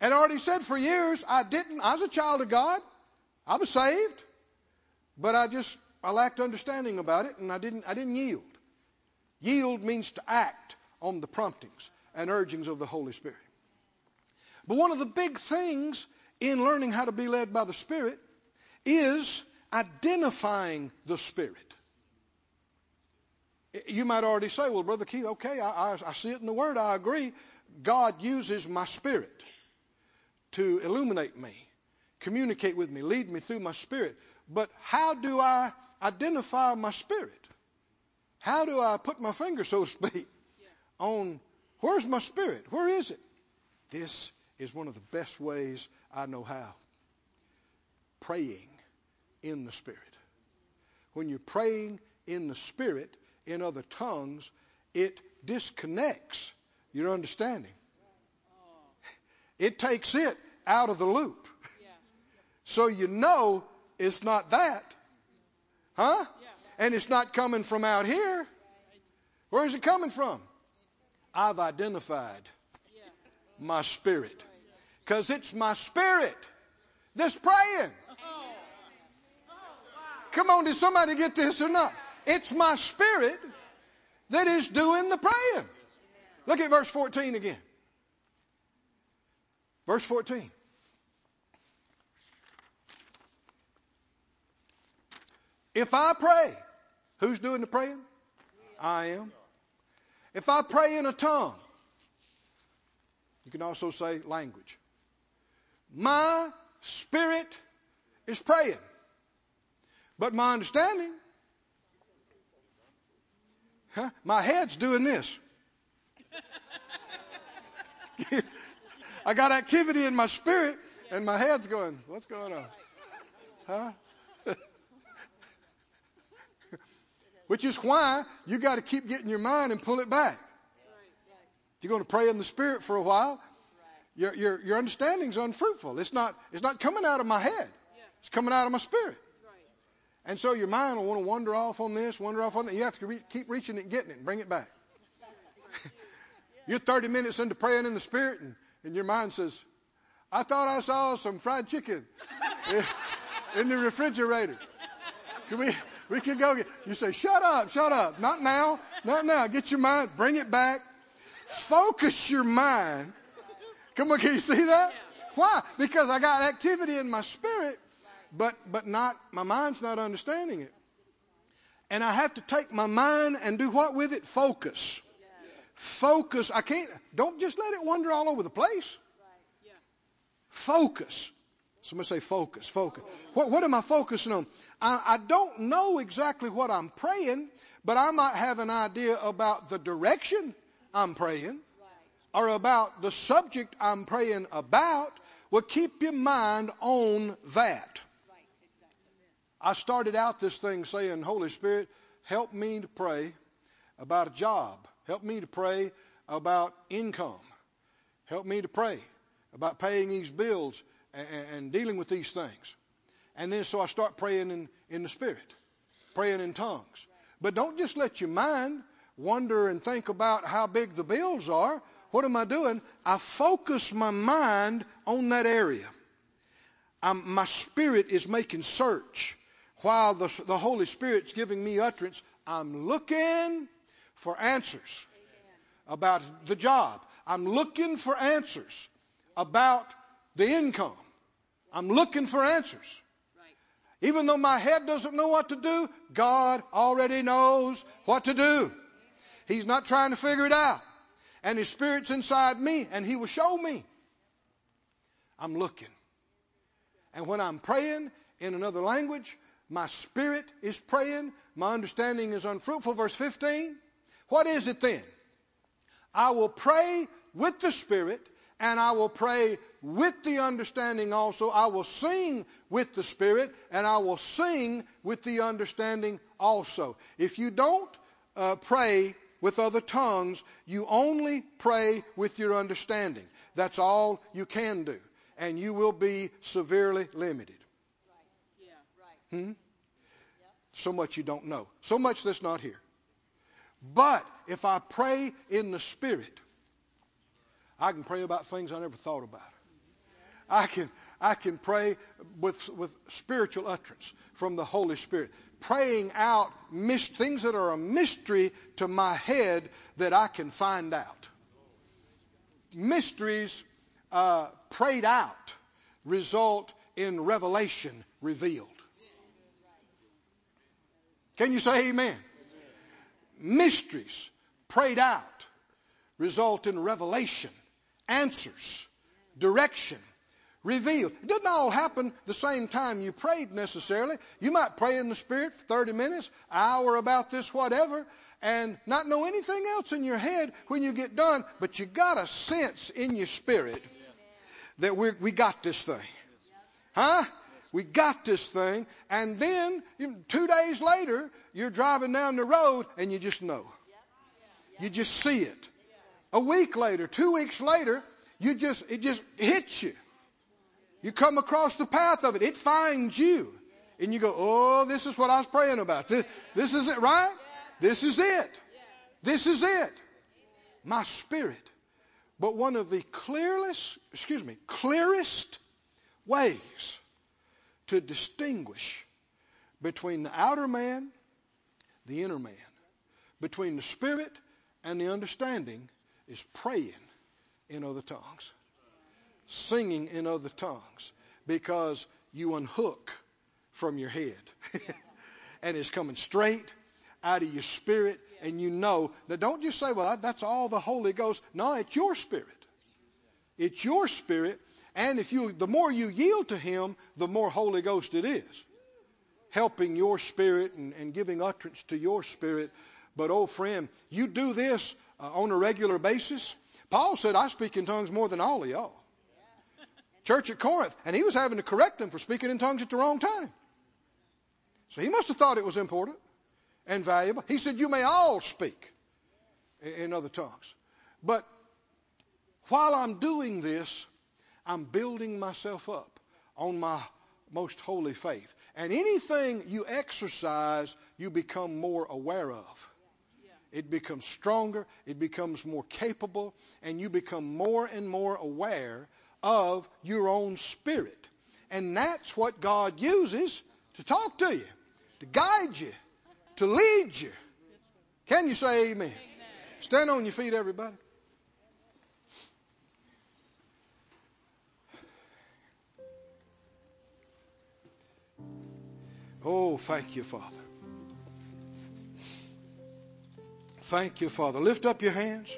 And I already said for years, I didn't, I was a child of God. I was saved. But I just, I lacked understanding about it and I didn't, I didn't yield. Yield means to act on the promptings and urgings of the Holy Spirit. But one of the big things in learning how to be led by the Spirit is identifying the Spirit. You might already say, well, Brother Keith, okay, I, I, I see it in the Word, I agree. God uses my Spirit to illuminate me, communicate with me, lead me through my spirit. But how do I identify my spirit? How do I put my finger, so to speak, on where's my spirit? Where is it? This is one of the best ways I know how. Praying in the Spirit. When you're praying in the Spirit, in other tongues, it disconnects your understanding. It takes it out of the loop. So you know it's not that. Huh? And it's not coming from out here. Where is it coming from? I've identified my spirit. Because it's my spirit that's praying. Come on, did somebody get this or not? It's my spirit that is doing the praying. Look at verse 14 again. Verse 14. If I pray, who's doing the praying? I am. If I pray in a tongue, you can also say language. My spirit is praying, but my understanding, huh? my head's doing this. I got activity in my spirit, and my head's going, What's going on? Huh? Which is why you got to keep getting your mind and pull it back. If You're going to pray in the Spirit for a while. Your, your, your understanding's unfruitful. It's not, it's not coming out of my head. It's coming out of my spirit. And so your mind will want to wander off on this, wander off on that. You have to re- keep reaching it and getting it and bring it back. You're 30 minutes into praying in the Spirit, and, and your mind says, I thought I saw some fried chicken in the refrigerator. Can we, we can go get, you say, shut up, shut up. Not now, not now. Get your mind, bring it back. Focus your mind. Come on, can you see that? Why? Because I got activity in my spirit, but, but not, my mind's not understanding it. And I have to take my mind and do what with it? Focus. Focus. I can't, don't just let it wander all over the place. Focus. Somebody say focus, focus. What, what am I focusing on? I, I don't know exactly what I'm praying, but I might have an idea about the direction I'm praying or about the subject I'm praying about. Well, keep your mind on that. I started out this thing saying, Holy Spirit, help me to pray about a job. Help me to pray about income. Help me to pray about paying these bills and, and dealing with these things. And then so I start praying in, in the Spirit, praying in tongues. But don't just let your mind wonder and think about how big the bills are. What am I doing? I focus my mind on that area. I'm, my spirit is making search while the, the Holy Spirit's giving me utterance. I'm looking for answers about the job. I'm looking for answers about the income. I'm looking for answers. Even though my head doesn't know what to do, God already knows what to do. He's not trying to figure it out. And His Spirit's inside me, and He will show me. I'm looking. And when I'm praying in another language, my spirit is praying, my understanding is unfruitful. Verse 15. What is it then? I will pray with the Spirit, and I will pray with the understanding also. I will sing with the Spirit, and I will sing with the understanding also. If you don't uh, pray with other tongues, you only pray with your understanding. That's all you can do. And you will be severely limited. Hmm? So much you don't know. So much that's not here. But if I pray in the Spirit, I can pray about things I never thought about. I can, I can pray with, with spiritual utterance from the Holy Spirit, praying out mis- things that are a mystery to my head that I can find out. Mysteries uh, prayed out result in revelation revealed. Can you say amen? Mysteries prayed out result in revelation, answers, direction, revealed. It doesn't all happen the same time you prayed necessarily. You might pray in the Spirit for 30 minutes, hour about this, whatever, and not know anything else in your head when you get done, but you got a sense in your spirit that we we got this thing. Huh? We got this thing. And then two days later, you're driving down the road and you just know. You just see it. A week later, two weeks later, you just, it just hits you. You come across the path of it. It finds you. And you go, oh, this is what I was praying about. This, this is it, right? This is it. This is it. My spirit. But one of the clearest, excuse me, clearest ways to distinguish between the outer man, the inner man, between the spirit and the understanding is praying in other tongues, singing in other tongues, because you unhook from your head. and it's coming straight out of your spirit, and you know. Now, don't just say, well, that's all the Holy Ghost. No, it's your spirit. It's your spirit and if you, the more you yield to Him, the more Holy Ghost it is. Helping your spirit and, and giving utterance to your spirit. But, oh friend, you do this uh, on a regular basis. Paul said, I speak in tongues more than all of y'all. Church at Corinth. And he was having to correct them for speaking in tongues at the wrong time. So he must have thought it was important and valuable. He said, You may all speak in other tongues. But while I'm doing this, I'm building myself up on my most holy faith. And anything you exercise, you become more aware of. It becomes stronger, it becomes more capable, and you become more and more aware of your own spirit. And that's what God uses to talk to you, to guide you, to lead you. Can you say amen? amen. Stand on your feet, everybody. Oh, thank you, Father. Thank you, Father. Lift up your hands.